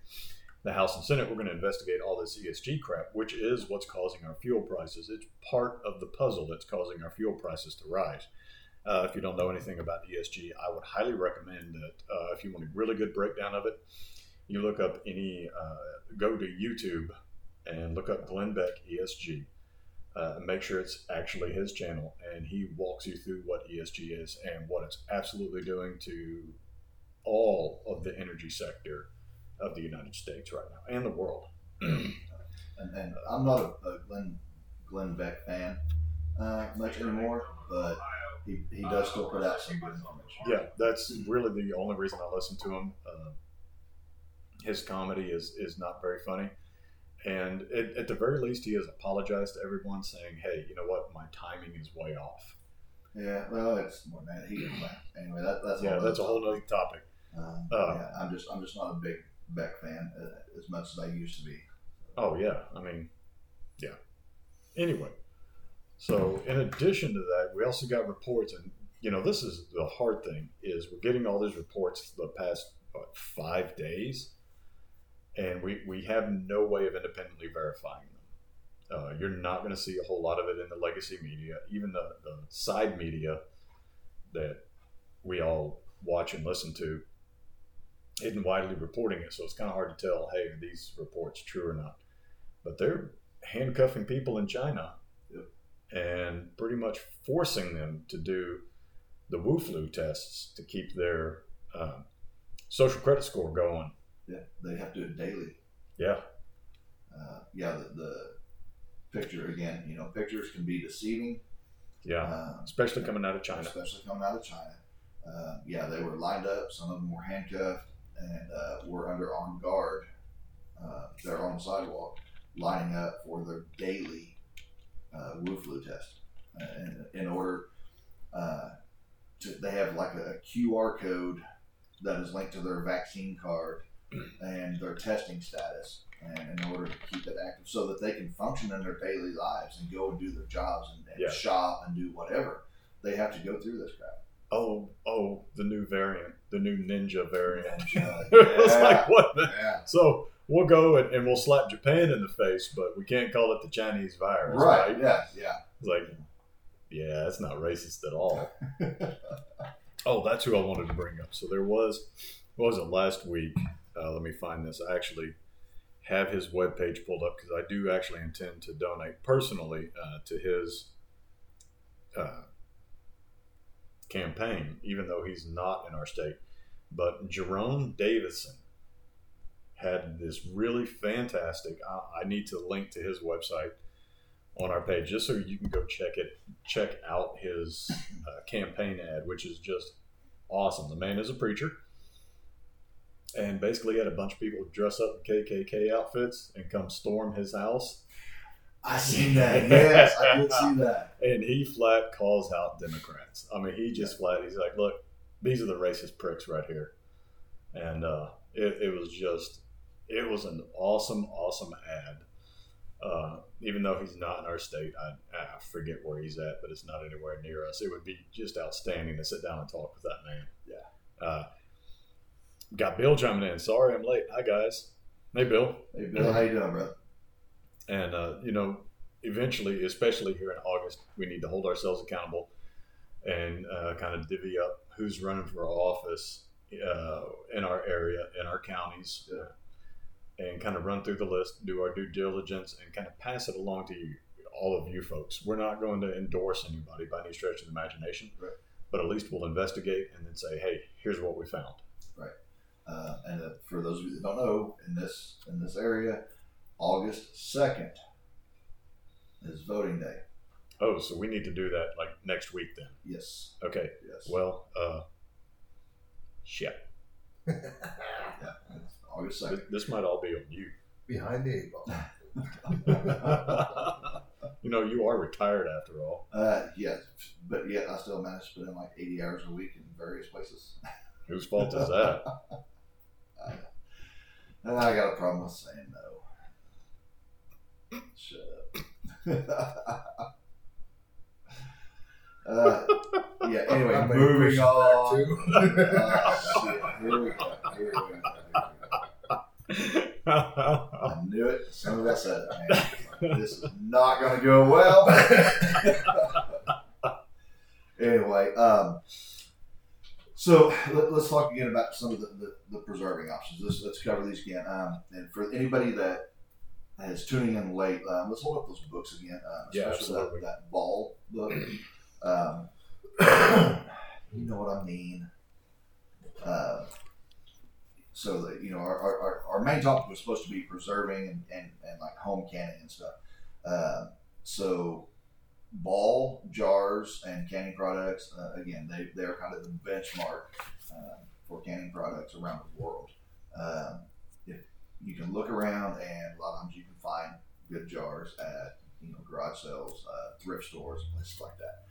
the House and Senate, we're going to investigate all this ESG crap, which is what's causing our fuel prices. It's part of the puzzle that's causing our fuel prices to rise. Uh, if you don't know anything about ESG, I would highly recommend that uh, if you want a really good breakdown of it, you look up any, uh, go to YouTube and look up Glenn Beck ESG. Uh, make sure it's actually his channel, and he walks you through what ESG is and what it's absolutely doing to all of the energy sector of the United States right now and the world. [clears throat] And, and I'm not a, a Glenn Glenn Beck fan uh, much anymore, but he, he does still put out some good information. Yeah, that's really the only reason I listen to him. Uh, his comedy is is not very funny, and it, at the very least, he has apologized to everyone, saying, "Hey, you know what? My timing is way off." Yeah, well, it's more than that. He. Anyway, that, that's Yeah, that's a whole other topic. Um, Uh, yeah, I'm just I'm just not a big Beck fan uh, as much as I used to be. Oh yeah, I mean, yeah. Anyway, so in addition to that, we also got reports, and you know, this is the hard thing is we're getting all these reports the past what, five days, and we we have no way of independently verifying them. Uh, you're not going to see a whole lot of it in the legacy media, even the, the side media that we all watch and listen to isn't widely reporting it, so it's kind of hard to tell. Hey, are these reports true or not? But they're handcuffing people in China and pretty much forcing them to do the Wu flu tests to keep their uh, social credit score going. Yeah, they have to do it daily. Yeah, Uh, yeah, the, the picture again. You know, pictures can be deceiving, yeah, uh, especially coming out of China. especially coming out of China. Uh, yeah, they were lined up. Some of them were handcuffed and uh, were under armed guard. Uh, they're on the sidewalk, lining up for their daily uh, Wu flu test. Uh, and in order uh, to, they have like a, QR code that is linked to their vaccine card and their testing status. And in order to keep it active, so that they can function in their daily lives and go and do their jobs and, and Yeah. shop and do whatever, they have to go through this crap. Oh, oh, the new variant, the new ninja variant. [laughs] It was like what the Yeah. So we'll go and, and we'll slap Japan in the face, but we can't call it the Chinese virus, Right. right? Yeah. Yeah. It's like, yeah, that's not racist at all. [laughs] oh, that's who I wanted to bring up. So there was, what was it last week? Uh, let me find this. I actually have his webpage pulled up because I do actually intend to donate personally uh, to his uh, campaign, even though he's not in our state. But Jerome Davison had this really fantastic. I, I need to link to his website on our page just so you can go check it, check out his uh, campaign ad, which is just awesome. The man is a preacher, and basically had a bunch of people dress up in KKK outfits and come storm his house, I seen that. Yes, I did see that. [laughs] and he flat calls out Democrats. I mean, he just flat. He's like, "Look, these are the racist pricks right here," and uh, it, it was just, it was an awesome, awesome ad. Uh, even though he's not in our state, I, I forget where he's at, but it's not anywhere near us. It would be just outstanding to sit down and talk with that man. Yeah. Uh, got Bill chiming in. Sorry, I'm late. Hi guys. Hey Bill. Hey, Bill, how you doing, brother? And uh, you know, eventually, especially here in August, we need to hold ourselves accountable and uh, kind of divvy up who's running for office uh, in our area, in our counties, uh, and kind of run through the list, do our due diligence, and kind of pass it along to you, all of you folks. We're not going to endorse anybody by any stretch of the imagination, Right. but at least we'll investigate and then say, hey, here's what we found. Uh, and uh, for those of you that don't know, in this in this area, August second is voting day. Oh, so we need to do that like next week then. Yes. Okay. Yes. Well, uh, shit. [laughs] [laughs] yeah. it's August This, second. this might all be on you. Behind the eight ball. [laughs] you know, you are retired after all. Uh, yes, but yet I still manage to put in like eighty hours a week in various places. Whose fault is that? And I got a problem with saying no. Shut up. [laughs] uh, yeah. Anyway, moving on. [laughs] Oh, shit. Here we go. Here we go. Here we go. I knew it as soon as I said it. This is not going to go well. [laughs] anyway, um, so let, us talk again about some of the, the, the preserving options. Let's, let's cover these again. Um, and for anybody that is tuning in late, um, let's hold up those books again, Yeah, especially absolutely. that, that ball book. Um, [coughs] you know what I mean. Uh, so that you know our, our, our- our main topic was supposed to be preserving and, and, and like home canning and stuff uh, so ball jars and canning products uh, again they, they're kind of the benchmark uh, for canning products around the world um, if you can look around and a lot of times you can find good jars at you know garage sales uh, thrift stores places like that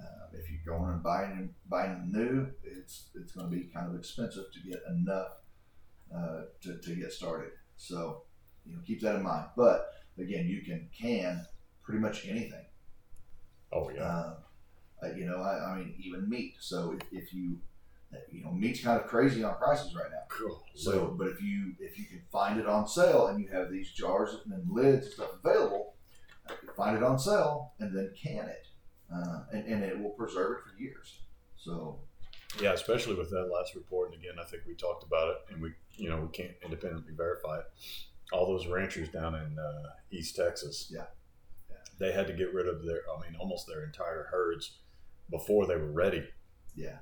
Um, if you're going and buying buying new, it's it's going to be kind of expensive to get enough uh, to, to get started. So you know keep that in mind. But again, you can can pretty much anything. Oh yeah. Um, uh, you know, I, I mean, even meat. So if, if you, you know, meat's kind of crazy on prices right now. Cool. So, but if you if you can find it on sale and you have these jars and lids and stuff available, uh, you find it on sale and then can it, uh, and, and it will preserve it for years. So Yeah, especially with that last report, and again, I think we talked about it, and we, you know, we can't independently verify it. All those ranchers down in uh, East Texas, Yeah. Yeah. they had to get rid of their, I mean, almost their entire herds before they were ready. yeah,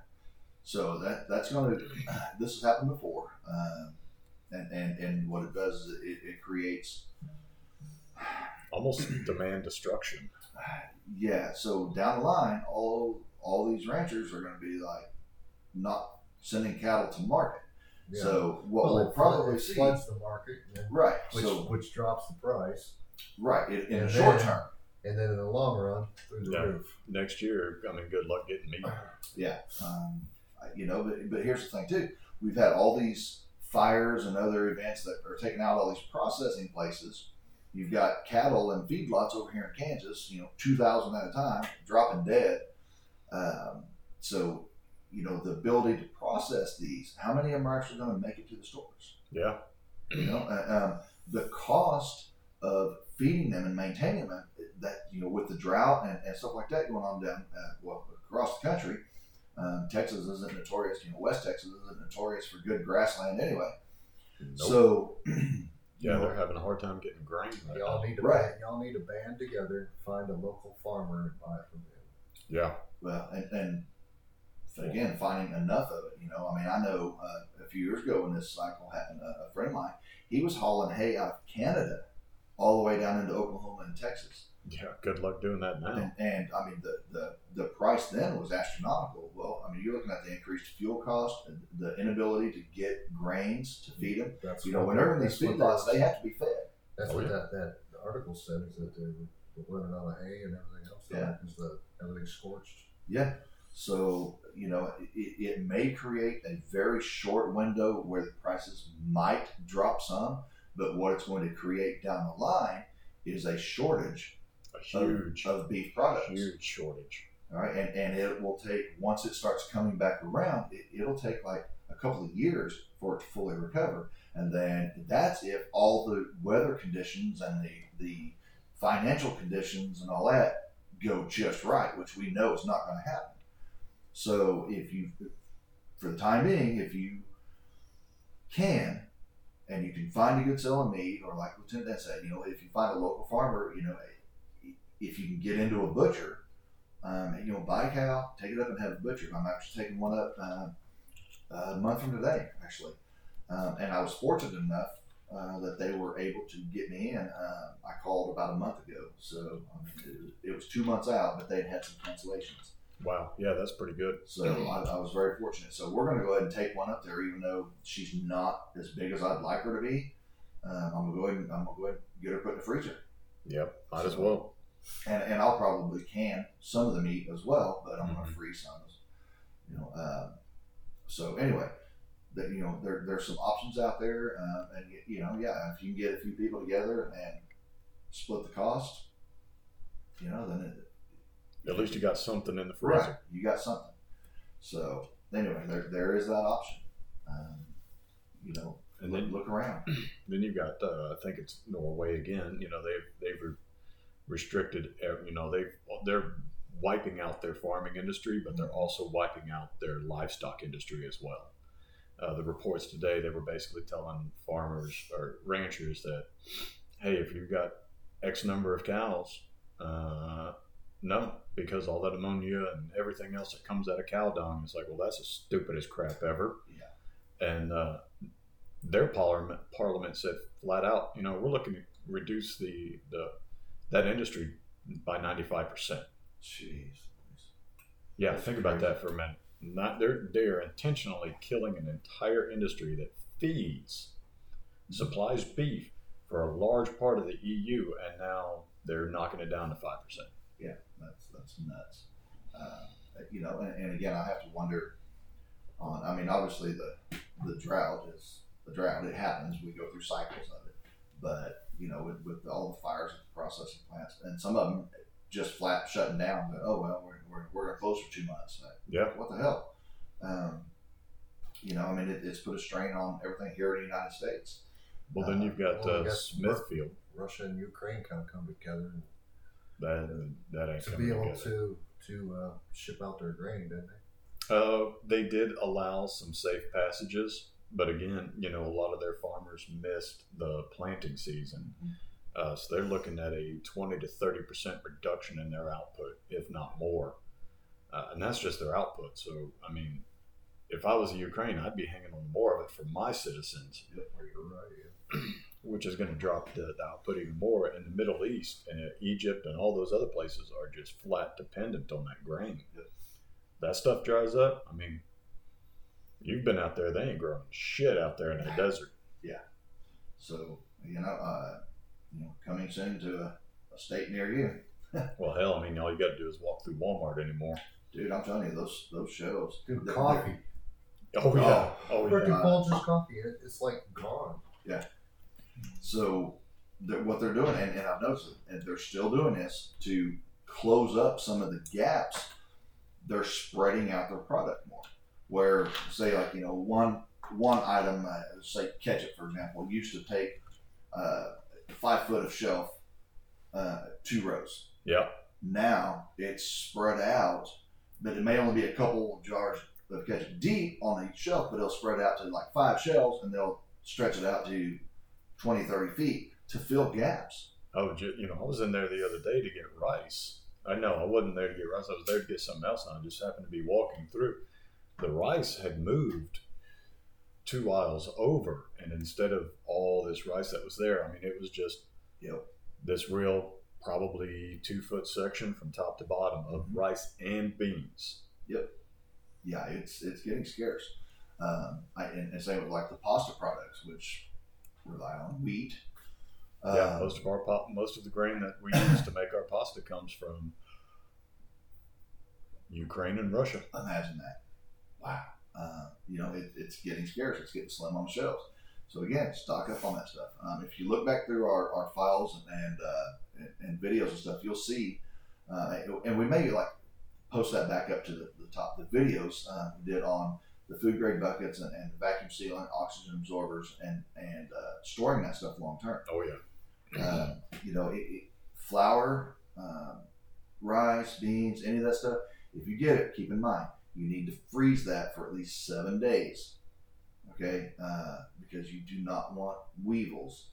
so that that's going [sighs] to this has happened before, um, and and and what it does is it, it creates [sighs] Almost demand destruction. [sighs] yeah, so down the line, all all these ranchers are going to be like not sending cattle to market. Yeah. So what well, we'll it, probably it see, floods the market, and, right? which so which drops the price, right in, in the short term, and then in the long run, through the Yeah. roof. Next year, I mean, good luck getting meat. [sighs] yeah. Um, you know, but but here's the thing too: we've had all these fires and other events that are taking out all these processing places. You've got cattle and feedlots over here in Kansas, you know, two thousand at a time, dropping dead. Um, so, you know, the ability to process these, how many of them are actually going to make it to the stores? Yeah. You know, uh, um, the cost of feeding them and maintaining them, that you know, with the drought and, and stuff like that going on down uh, well across the country, um, Texas isn't notorious. You know, West Texas isn't notorious for good grassland anyway. Nope. So, [clears throat] yeah, know, they're having a hard time getting grain right Y'all now. need to Right. band, y'all need to band together, find a local farmer, and buy it from him. Yeah. well, and, and again, finding enough of it. You know, I mean, I know uh, a few years ago when this cycle happened, a, a friend of mine, he was hauling hay out of Canada all the way down into Oklahoma and Texas. Yeah. Good luck doing that now. And, and I mean, the, the, the price then was astronomical. Well, I mean, you're looking at the increased fuel cost, and the inability to get grains to feed them. That's You know, what whenever they're- these feedlots, they're- they have to be fed. That's Oh, what yeah. that, that article said is that they were running out of hay and everything else. Yeah. because the everything's scorched. Yeah. So, you know, it, it may create a very short window where the prices might drop some, but what it's going to create down the line is a shortage A of, huge, of beef products. huge shortage. All right, and, and it will take once it starts coming back around, it, it'll take like a couple of years for it to fully recover, and then that's if all the weather conditions and the the financial conditions and all that go just right, which we know is not going to happen. So if you, for the time being, if you can, and you can find a good selling meat, or like Lieutenant said, you know, if you find a local farmer, you know, if you can get into a butcher um, you know, buy a cow, take it up and have it butchered. I'm actually taking one up uh, a month from today, actually. Um, and I was fortunate enough uh, that they were able to get me in. Uh, I called about a month ago, so I mean, it, it was two months out, but they'd had some cancellations. Wow. Yeah, that's pretty good. So I, I was very fortunate. So we're going to go ahead and take one up there, even though she's not as big as I'd like her to be. Um, I'm gonna go ahead and I'm gonna go ahead and get her put in the freezer. Yep. Might as well. and and I'll probably can some of the meat as well, but I'm Mhm. gonna freeze some. You know, um, so anyway, that you know there there's some options out there, um, and you know, yeah, if you can get a few people together and split the cost, you know, then it, At least you got something in the freezer. right, you got something. So anyway, there there is that option. Um, you know, And look, then look around. [clears throat] Then you've got, uh, I think it's Norway again. You know, they've they've re- restricted. You know, they they're wiping out their farming industry, but they're also wiping out their livestock industry as well. Uh, the reports today they were basically telling farmers or ranchers that, hey, if you've got X number of cows, uh, no, because all that ammonia and everything else that comes out of cow dung is like, well, that's the stupidest crap ever. Yeah. And uh, their parliament parliament said flat out, you know, we're looking to reduce the the that industry by ninety five percent. Jeez. Yeah, That's think about that for a minute. Not they're they're intentionally killing an entire industry that feeds, supplies beef for a large part of the EU, and now they're knocking it down to five percent. Yeah, that's that's nuts. Uh, you know, and, and again, I have to wonder on. I mean, obviously the the drought is the drought. It happens. We go through cycles of it. But you know, with, with all the fires at the processing plants, and some of them just flat shutting down. But oh well, we're we're, we're gonna close for two months. Like, Yeah. What the hell? Um, you know, I mean, it, it's put a strain on everything here in the United States. Well, then you've got Well, uh, we Smithfield. Russia and Ukraine kind of come together and That that ain't to be able together. to to uh, ship out their grain, didn't they? Uh, they did allow some safe passages, but again, you know, a lot of their farmers missed the planting season. Uh, so they're looking at a 20 to 30% reduction in their output, if not more. Uh, and that's just their output. So, I mean, if I was in Ukraine, I'd be hanging on more of it for my citizens, Or you're right. Yeah. [clears throat] which is going to drop the, the output even more. In the Middle East and uh, Egypt and all those other places are just flat dependent on that grain. That stuff dries up. I mean, you've been out there; they ain't growing shit out there in the desert. Yeah. So you know, uh, you know, coming soon to a, a state near you, [laughs] Well, hell, I mean, all you got to do is walk through Walmart anymore. dude. I'm telling you, those those shows. Dude, they're- coffee. Oh yeah, oh Freaking yeah. Folgers coffee. It's like gone. So they're, what they're doing, and, and I've noticed, it, and they're still doing this to close up some of the gaps. They're spreading out their product more. Where say like you know one one item, uh, say ketchup for example, used to take uh, five foot of shelf, uh, two rows. Yeah, Now it's spread out, but it may only be a couple jars of ketchup deep on each shelf, but it'll spread out to like five shelves and they'll stretch it out to 20, 30 feet to fill gaps. oh, ju- you know, I was in there the other day to get rice. I know I wasn't there to get rice. I was there to get something else, and I just happened to be walking through. The rice had moved two aisles over, and instead of all this rice that was there, I mean, it was just Yep. this real, probably two foot section from top to bottom of rice and beans. Yep. Yeah, it's it's getting scarce. Um, I, and, and same with like the pasta products, which rely on wheat. yeah, Um, most of our pop, most of the grain that we use to make our pasta comes from Ukraine and Russia. Imagine that. Wow. Uh, you know, it, it's getting scarce. It's getting slim on the shelves. So again, stock up on that stuff. Um, if you look back through our, our files and and, uh, and and videos and stuff, you'll see, uh, and we may like post that back up to the, the top. The videos uh, we did on the food grade buckets and, and vacuum sealant, oxygen absorbers, and and uh, storing that stuff long term. Oh yeah, Um, you know, it, it, flour, um, rice, beans, any of that stuff. If you get it, keep in mind you need to freeze that for at least seven days. Okay, uh, because you do not want weevils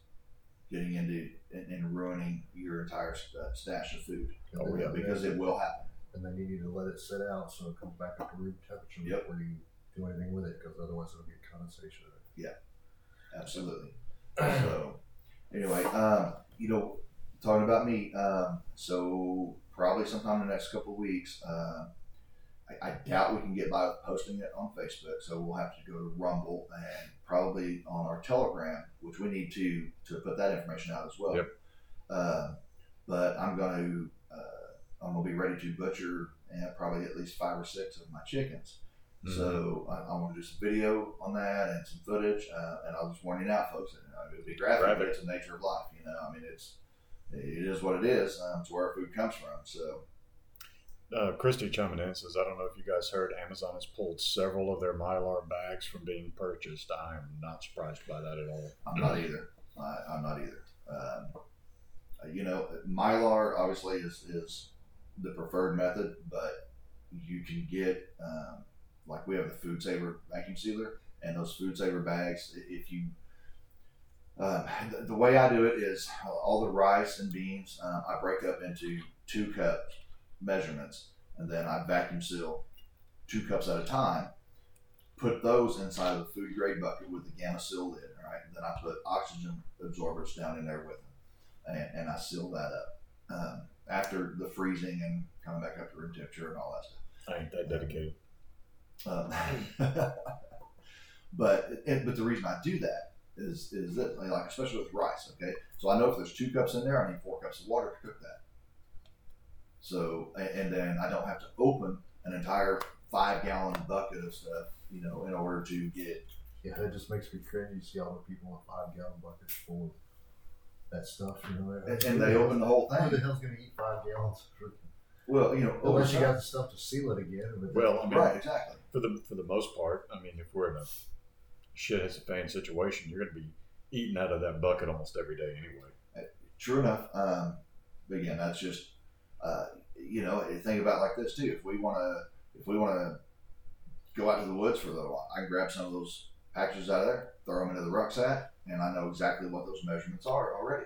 getting into and, and ruining your entire st- stash of food Oh, yeah, because it will happen. And then you need to let it sit out so it comes back up to room temperature Yep. before you do anything with it, because otherwise it'll get condensation. it. Absolutely. So, anyway, um, you know, talking about me, Um, so probably sometime in the next couple of weeks. Uh, I, I doubt we can get by with posting it on Facebook, so we'll have to go to Rumble and probably on our Telegram, which we need to to put that information out as well. Yep. Uh, but I'm going to uh, I'm going to be ready to butcher and probably at least five or six of my chickens. Mm-hmm. So I, I want to do some video on that and some footage, uh, and I'll just warn you now, folks. You know, it'll be graphic, but Graphic. it's the nature of life. You know, I mean, it's it is what it is. Um, it's where our food comes from. So uh, Christy chiming in says, I don't know if you guys heard, Amazon has pulled several of their Mylar bags from being purchased. I am not surprised by that at all. I'm not either. I, I'm not either. Um, uh, you know, Mylar obviously is is the preferred method, but you can get um, like we have the Food Saver vacuum sealer and those Food Saver bags. If you um, the, the way I do it is uh, all the rice and beans uh, I break up into two cup measurements, and then I vacuum seal two cups at a time. Put those inside of the food grade bucket with the gamma seal lid. All right, and then I put oxygen absorbers down in there with them, and, and I seal that up. Um, after the freezing and coming back up to room temperature and all that stuff. I ain't that dedicated. Um, [laughs] but and, but the reason I do that is is that like especially with rice. Okay, so I know if there's two cups in there, I need four cups of water to cook that. So, and then I don't have to open an entire five gallon bucket of stuff, you know, in order to get. Yeah, that just makes me cringe. You see all the people with five gallon buckets full of that stuff, you know. And, and they open the whole Who the thing. hell's gonna eat five gallons? For, Well, you know, unless you got the stuff to seal it again. But Well, I mean, right, exactly. For the for the most part, I mean, if we're in a shit has a fan situation, you're going to be eating out of that bucket almost every day anyway. True enough. Um, but again, that's just, uh, you know, think about it like this too. If we want to, if we want to go out to the woods for a little while, I can grab some of those packages out of there, throw them into the rucksack, and I know exactly what those measurements are already.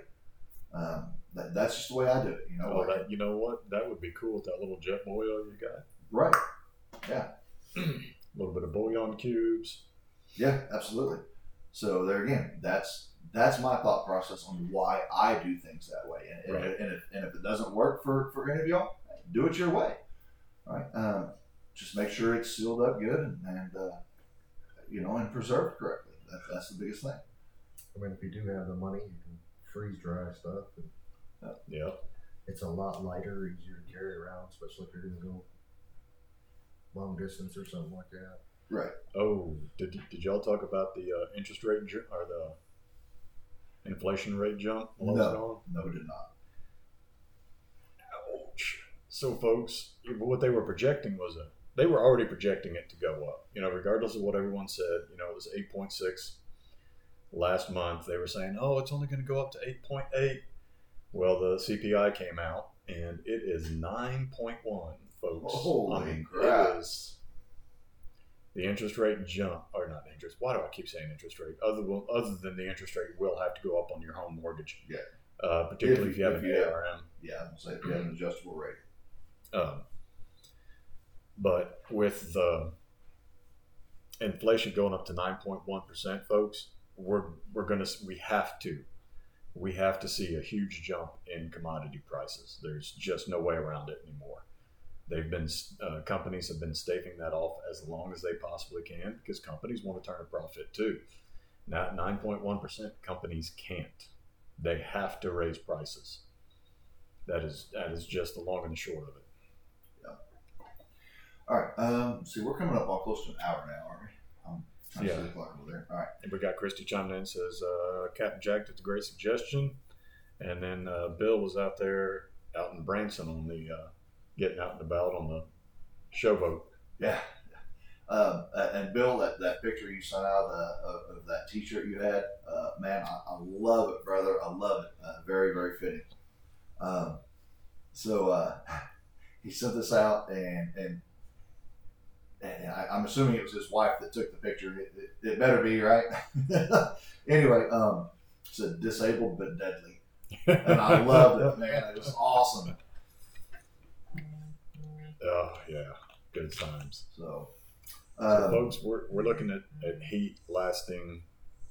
Um, that, that's just the way I do it. You know, Oh, like- that you know what? That would be cool with that little jet boil you got. right? A [clears throat] little bit of bouillon cubes. Yeah, absolutely. So there again, that's that's my thought process on why I do things that way. And, and, Right. and, if, and if it doesn't work for, for any of y'all, do it your way. All right. Um, just make sure it's sealed up good and, and uh, you know, and preserved correctly. That, that's the biggest thing. I mean, if you do have the money, you can freeze dry stuff. And Yeah. it's a lot lighter, easier to carry around, especially if you're gonna go long distance or something like that. Right. Oh, did did y'all talk about the uh, interest rate ju- or the inflation rate jump? while it was No. No, we did not. Ouch. So, folks, what they were projecting was a they were already projecting it to go up. You know, regardless of what everyone said. You know, it was eight point six last month. They were saying, oh, it's only going to go up to eight point eight. Well, the CPI came out and it is nine point one, folks. Holy I mean, crap. the interest rate jump or not interest. Why do I keep saying interest rate? Other than, other than the interest rate will have to go up on your home mortgage. Yeah. Uh, particularly If- if, you have if an you have- ARM. Yeah, I'm say if you have an adjustable rate. Um, but with the inflation going up to 9.1%, folks, we're, we're going to, we have to, we have to see a huge jump in commodity prices. There's just no way around it anymore. They've been, uh, companies have been staving that off as long as they possibly can because companies want to turn a profit too. Now, 9.1%, companies can't. They have to raise prices. That is, that is just the long and the short of it. Yeah. All right. Um, see, we're coming up on close to an hour now, aren't we? I'm trying to Yeah. see the clock over there. All right. And we got Christy chiming in says uh, Captain Jack that's a great suggestion, and then uh, Bill was out there out in Branson on the uh, getting out and about on the showboat. Yeah. Um, uh, and Bill, that, that picture you sent out of, of, of that T-shirt you had, uh, man, I, I love it, brother. I love it. Uh, very, very fitting. Um, so uh, [laughs] he sent this out, and and, and I, I'm assuming it was his wife that took the picture. It, it, it better be right. [laughs] anyway, um, it said disabled but deadly, and I [laughs] loved it, man. It was awesome. Oh yeah, good times. So, So, um, folks, we're, we're looking at, at heat lasting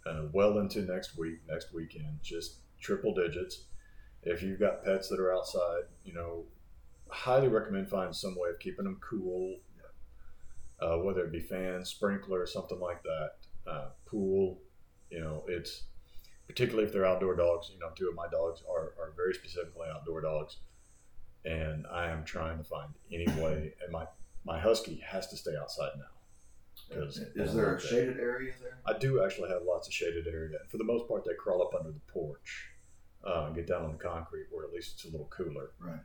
uh, well into next week, next weekend, just triple digits. If you've got pets that are outside, you know, highly recommend finding some way of keeping them cool, uh, whether it be fans, sprinkler, something like that, uh, pool. You know, it's particularly if they're outdoor dogs. You know, two of my dogs are, are very specifically outdoor dogs, and I am trying to find any way. And my my husky has to stay outside now. Because is there a shaded area there? I do actually have lots of shaded area. For the most part, they crawl up under the porch, uh, get down on the concrete where at least it's a little cooler. Right.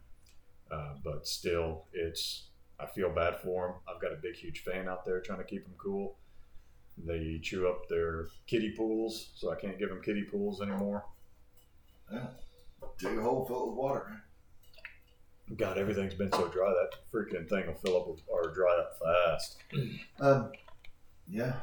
Uh, but still, it's I feel bad for them. I've got a big, huge fan out there trying to keep them cool. They chew up their kiddie pools, so I can't give them kiddie pools anymore. Yeah. Dig a hole, fill it with water. Man. God, everything's been so dry that freaking thing will fill up with, or dry up fast. [clears throat] Um, yeah.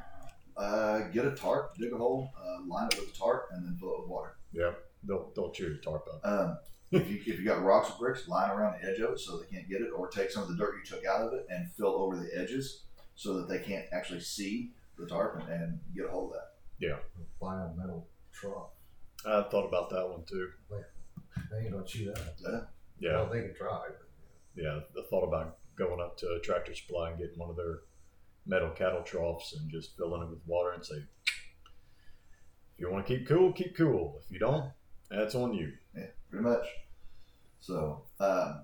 Uh, get a tarp, dig a hole, uh, line it with a tarp, and then fill it with water. Yeah, they'll they'll chew the tarp up. Um, if you if you got rocks or bricks, line around the edge of it so they can't get it, or take some of the dirt you took out of it and fill over the edges so that they can't actually see the tarp and, and get a hold of that. Yeah, buy a metal trough. I thought about that one too. They ain't gonna chew that. Yeah. Yeah, Well, they can try. But yeah, the thought about going up to a Tractor Supply and getting one of their metal cattle troughs and just filling it with water and say, if you want to keep cool, keep cool. If you don't, that's on you. Yeah, pretty much. So, um,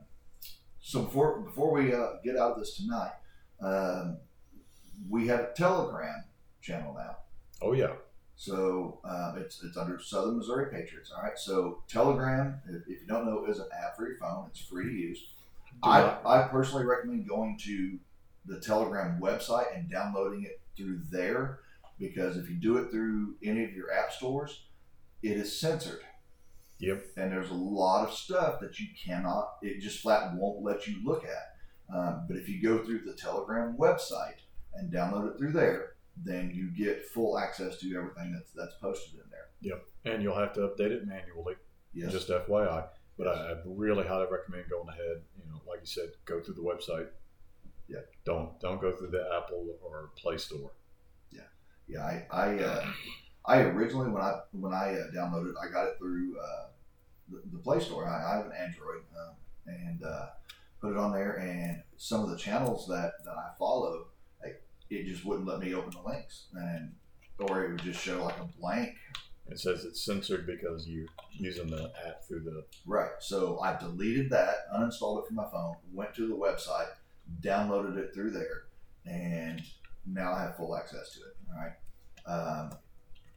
so before before we uh, get out of this tonight, um, we have a Telegram channel now. Oh yeah, So um, it's it's under Southern Missouri Patriots. All right. So Telegram, if, if you don't know, is an app for your phone. It's free to use. I, I personally recommend going to the Telegram website and downloading it through there because if you do it through any of your app stores, it is censored. Yep. And there's a lot of stuff that you cannot, it just flat won't let you look at. Um, but if you go through the Telegram website and download it through there, then you get full access to everything that's that's posted in there. Yep, and you'll have to update it manually. Yes. Just FYI. But I, I really highly recommend going ahead. You know, like you said, go through the website. Yeah. Don't don't go through the Apple or Play Store. Yeah, yeah. I I, uh, I originally when I when I uh, downloaded, I got it through uh, the, the Play Store. I, I have an Android um, and uh, put it on there, and some of the channels that that I follow, it just wouldn't let me open the links, and or it would just show like a blank. It says it's censored because you're using the app through the. Right. So I deleted that, uninstalled it from my phone, went to the website, downloaded it through there, and now I have full access to it. All right. Um,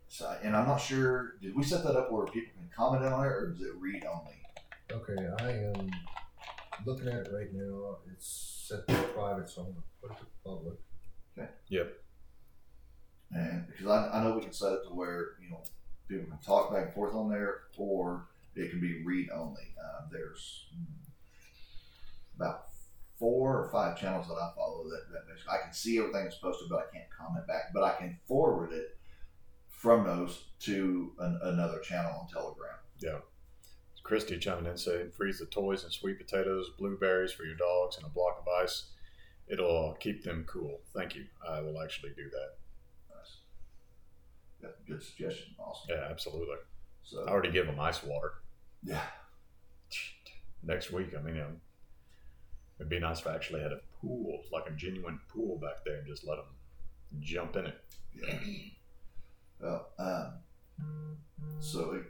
so, and I'm not sure. Did we set that up where people can comment on it, or is it read only? Okay, I am looking at it right now. It's set to private, so I'm gonna put it to public. And because I, I know we can set it to where you know people can talk back and forth on there, or it can be read only. Uh, there's about four or five channels that I follow that, that basically- I can see everything that's posted, but I can't comment back. But I can forward it from those to an, another channel on Telegram. Yeah. Christy chiming in saying, freeze the toys and sweet potatoes, blueberries for your dogs, and a block of ice. It'll keep them cool. Thank you. I will actually do that. Nice. Yeah, good suggestion. Awesome. Yeah, absolutely. So I already give them ice water yeah, next week. I mean, um, it'd be nice if I actually had a pool, like a genuine pool back there, and just let them jump in it. yeah. Well, um, so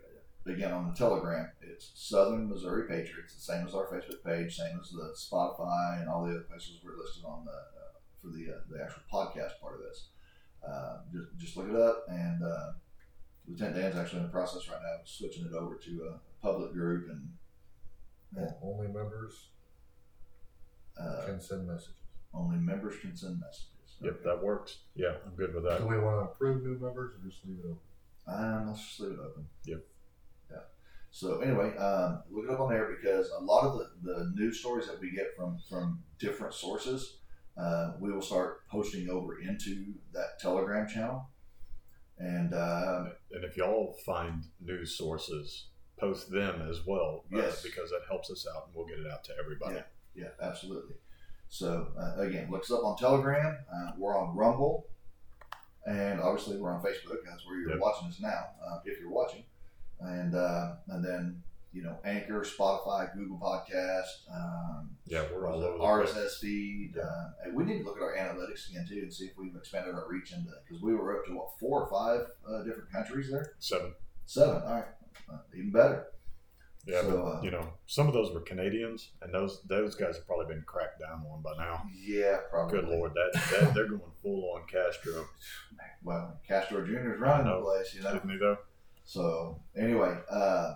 again on the Telegram, it's Southern Missouri Patriots, the same as our Facebook page, same as the Spotify and all the other places we're listed on the uh, for the uh, the actual podcast part of this. Uh, just just look it up, and uh, Lieutenant Dan's actually in the process right now of switching it over to a public group, and Yeah. Only members uh, can send messages. only members can send messages. Yep, that works. Yeah, I'm good with that. Do we want to approve new members or just leave it open? Um, let's just leave it open. Yep. Yeah. So anyway, um, look it up on there because a lot of the, the news stories that we get from from different sources, uh, we will start posting over into that Telegram channel. And um, And if y'all find news sources, post them as well. uh, Yes. because that helps us out and we'll get it out to everybody. yeah, absolutely. So uh, again, look us up on Telegram. Uh, we're on Rumble, and obviously we're on Facebook. That's where you're Yep. watching us now, uh, if you're watching. And uh, and then you know Anchor, Spotify, Google Podcast. Um, Yeah, we're all over. RSS feed. Uh, and we need to look at our analytics again too and see if we've expanded our reach into because we were up to what four or five uh, different countries there. Seven. Seven. All right, uh, even better. Yeah, So, but uh, you know, some of those were Canadians, and those those guys have probably been cracked down on by now. Yeah, probably. Good lord, that, that they're going full on Castro. [sighs] Well, Castro Jr. is running the No. place, you know. Didn't he though? So anyway, uh,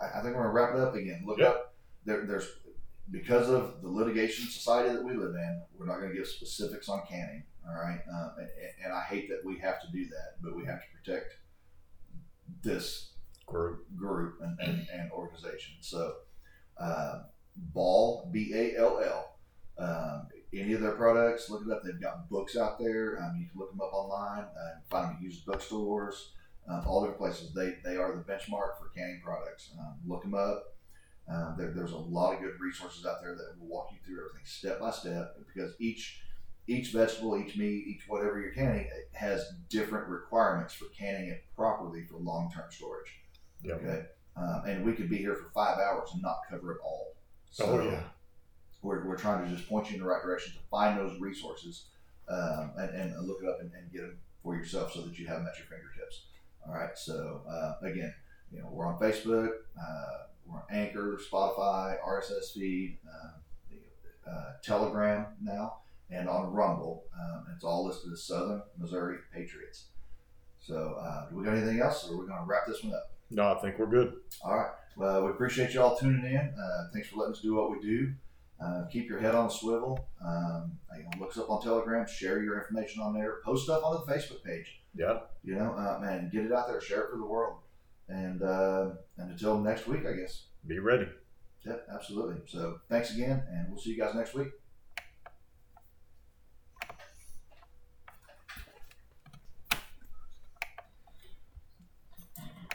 I, I think we're gonna wrap it up again. Look Yeah. up there. There's because of the litigation society that we live in, we're not gonna give specifics on canning. All right, uh, and, and I hate that we have to do that, but we have to protect this Group. group and, and, and organization. So, uh, Ball B A L L. Um, any of their products, look it up. They've got books out there. Um, you can look them up online. Uh, find them at used bookstores, um, all different places. They they are the benchmark for canning products. Um, look them up. Um, there, there's a lot of good resources out there that will walk you through everything step by step because each each vegetable, each meat, each whatever you're canning has different requirements for canning it properly for long term storage. Yep. Okay. Um, and we could be here for five hours and not cover it all. So Oh yeah. we're, we're trying to just point you in the right direction to find those resources um, and, and look it up and, and get them for yourself so that you have them at your fingertips. All right. So uh, again, you know, we're on Facebook, uh, we're on Anchor, Spotify, RSS feed. Uh, uh, Telegram now and on Rumble. Um, it's all listed as Southern Missouri Patriots. So, uh, do we got anything else, or are we going to wrap this one up? No, I think we're good. All right. Well, we appreciate you all tuning in. Uh, thanks for letting us do what we do. Uh, keep your head on a swivel. Um, you know, look us up on Telegram. Share your information on there. Post stuff on the Facebook page. Yeah. You know, uh, man, get it out there. Share it for the world. And uh, and until next week, I guess. Be ready. Yep, absolutely. So thanks again, and we'll see you guys next week.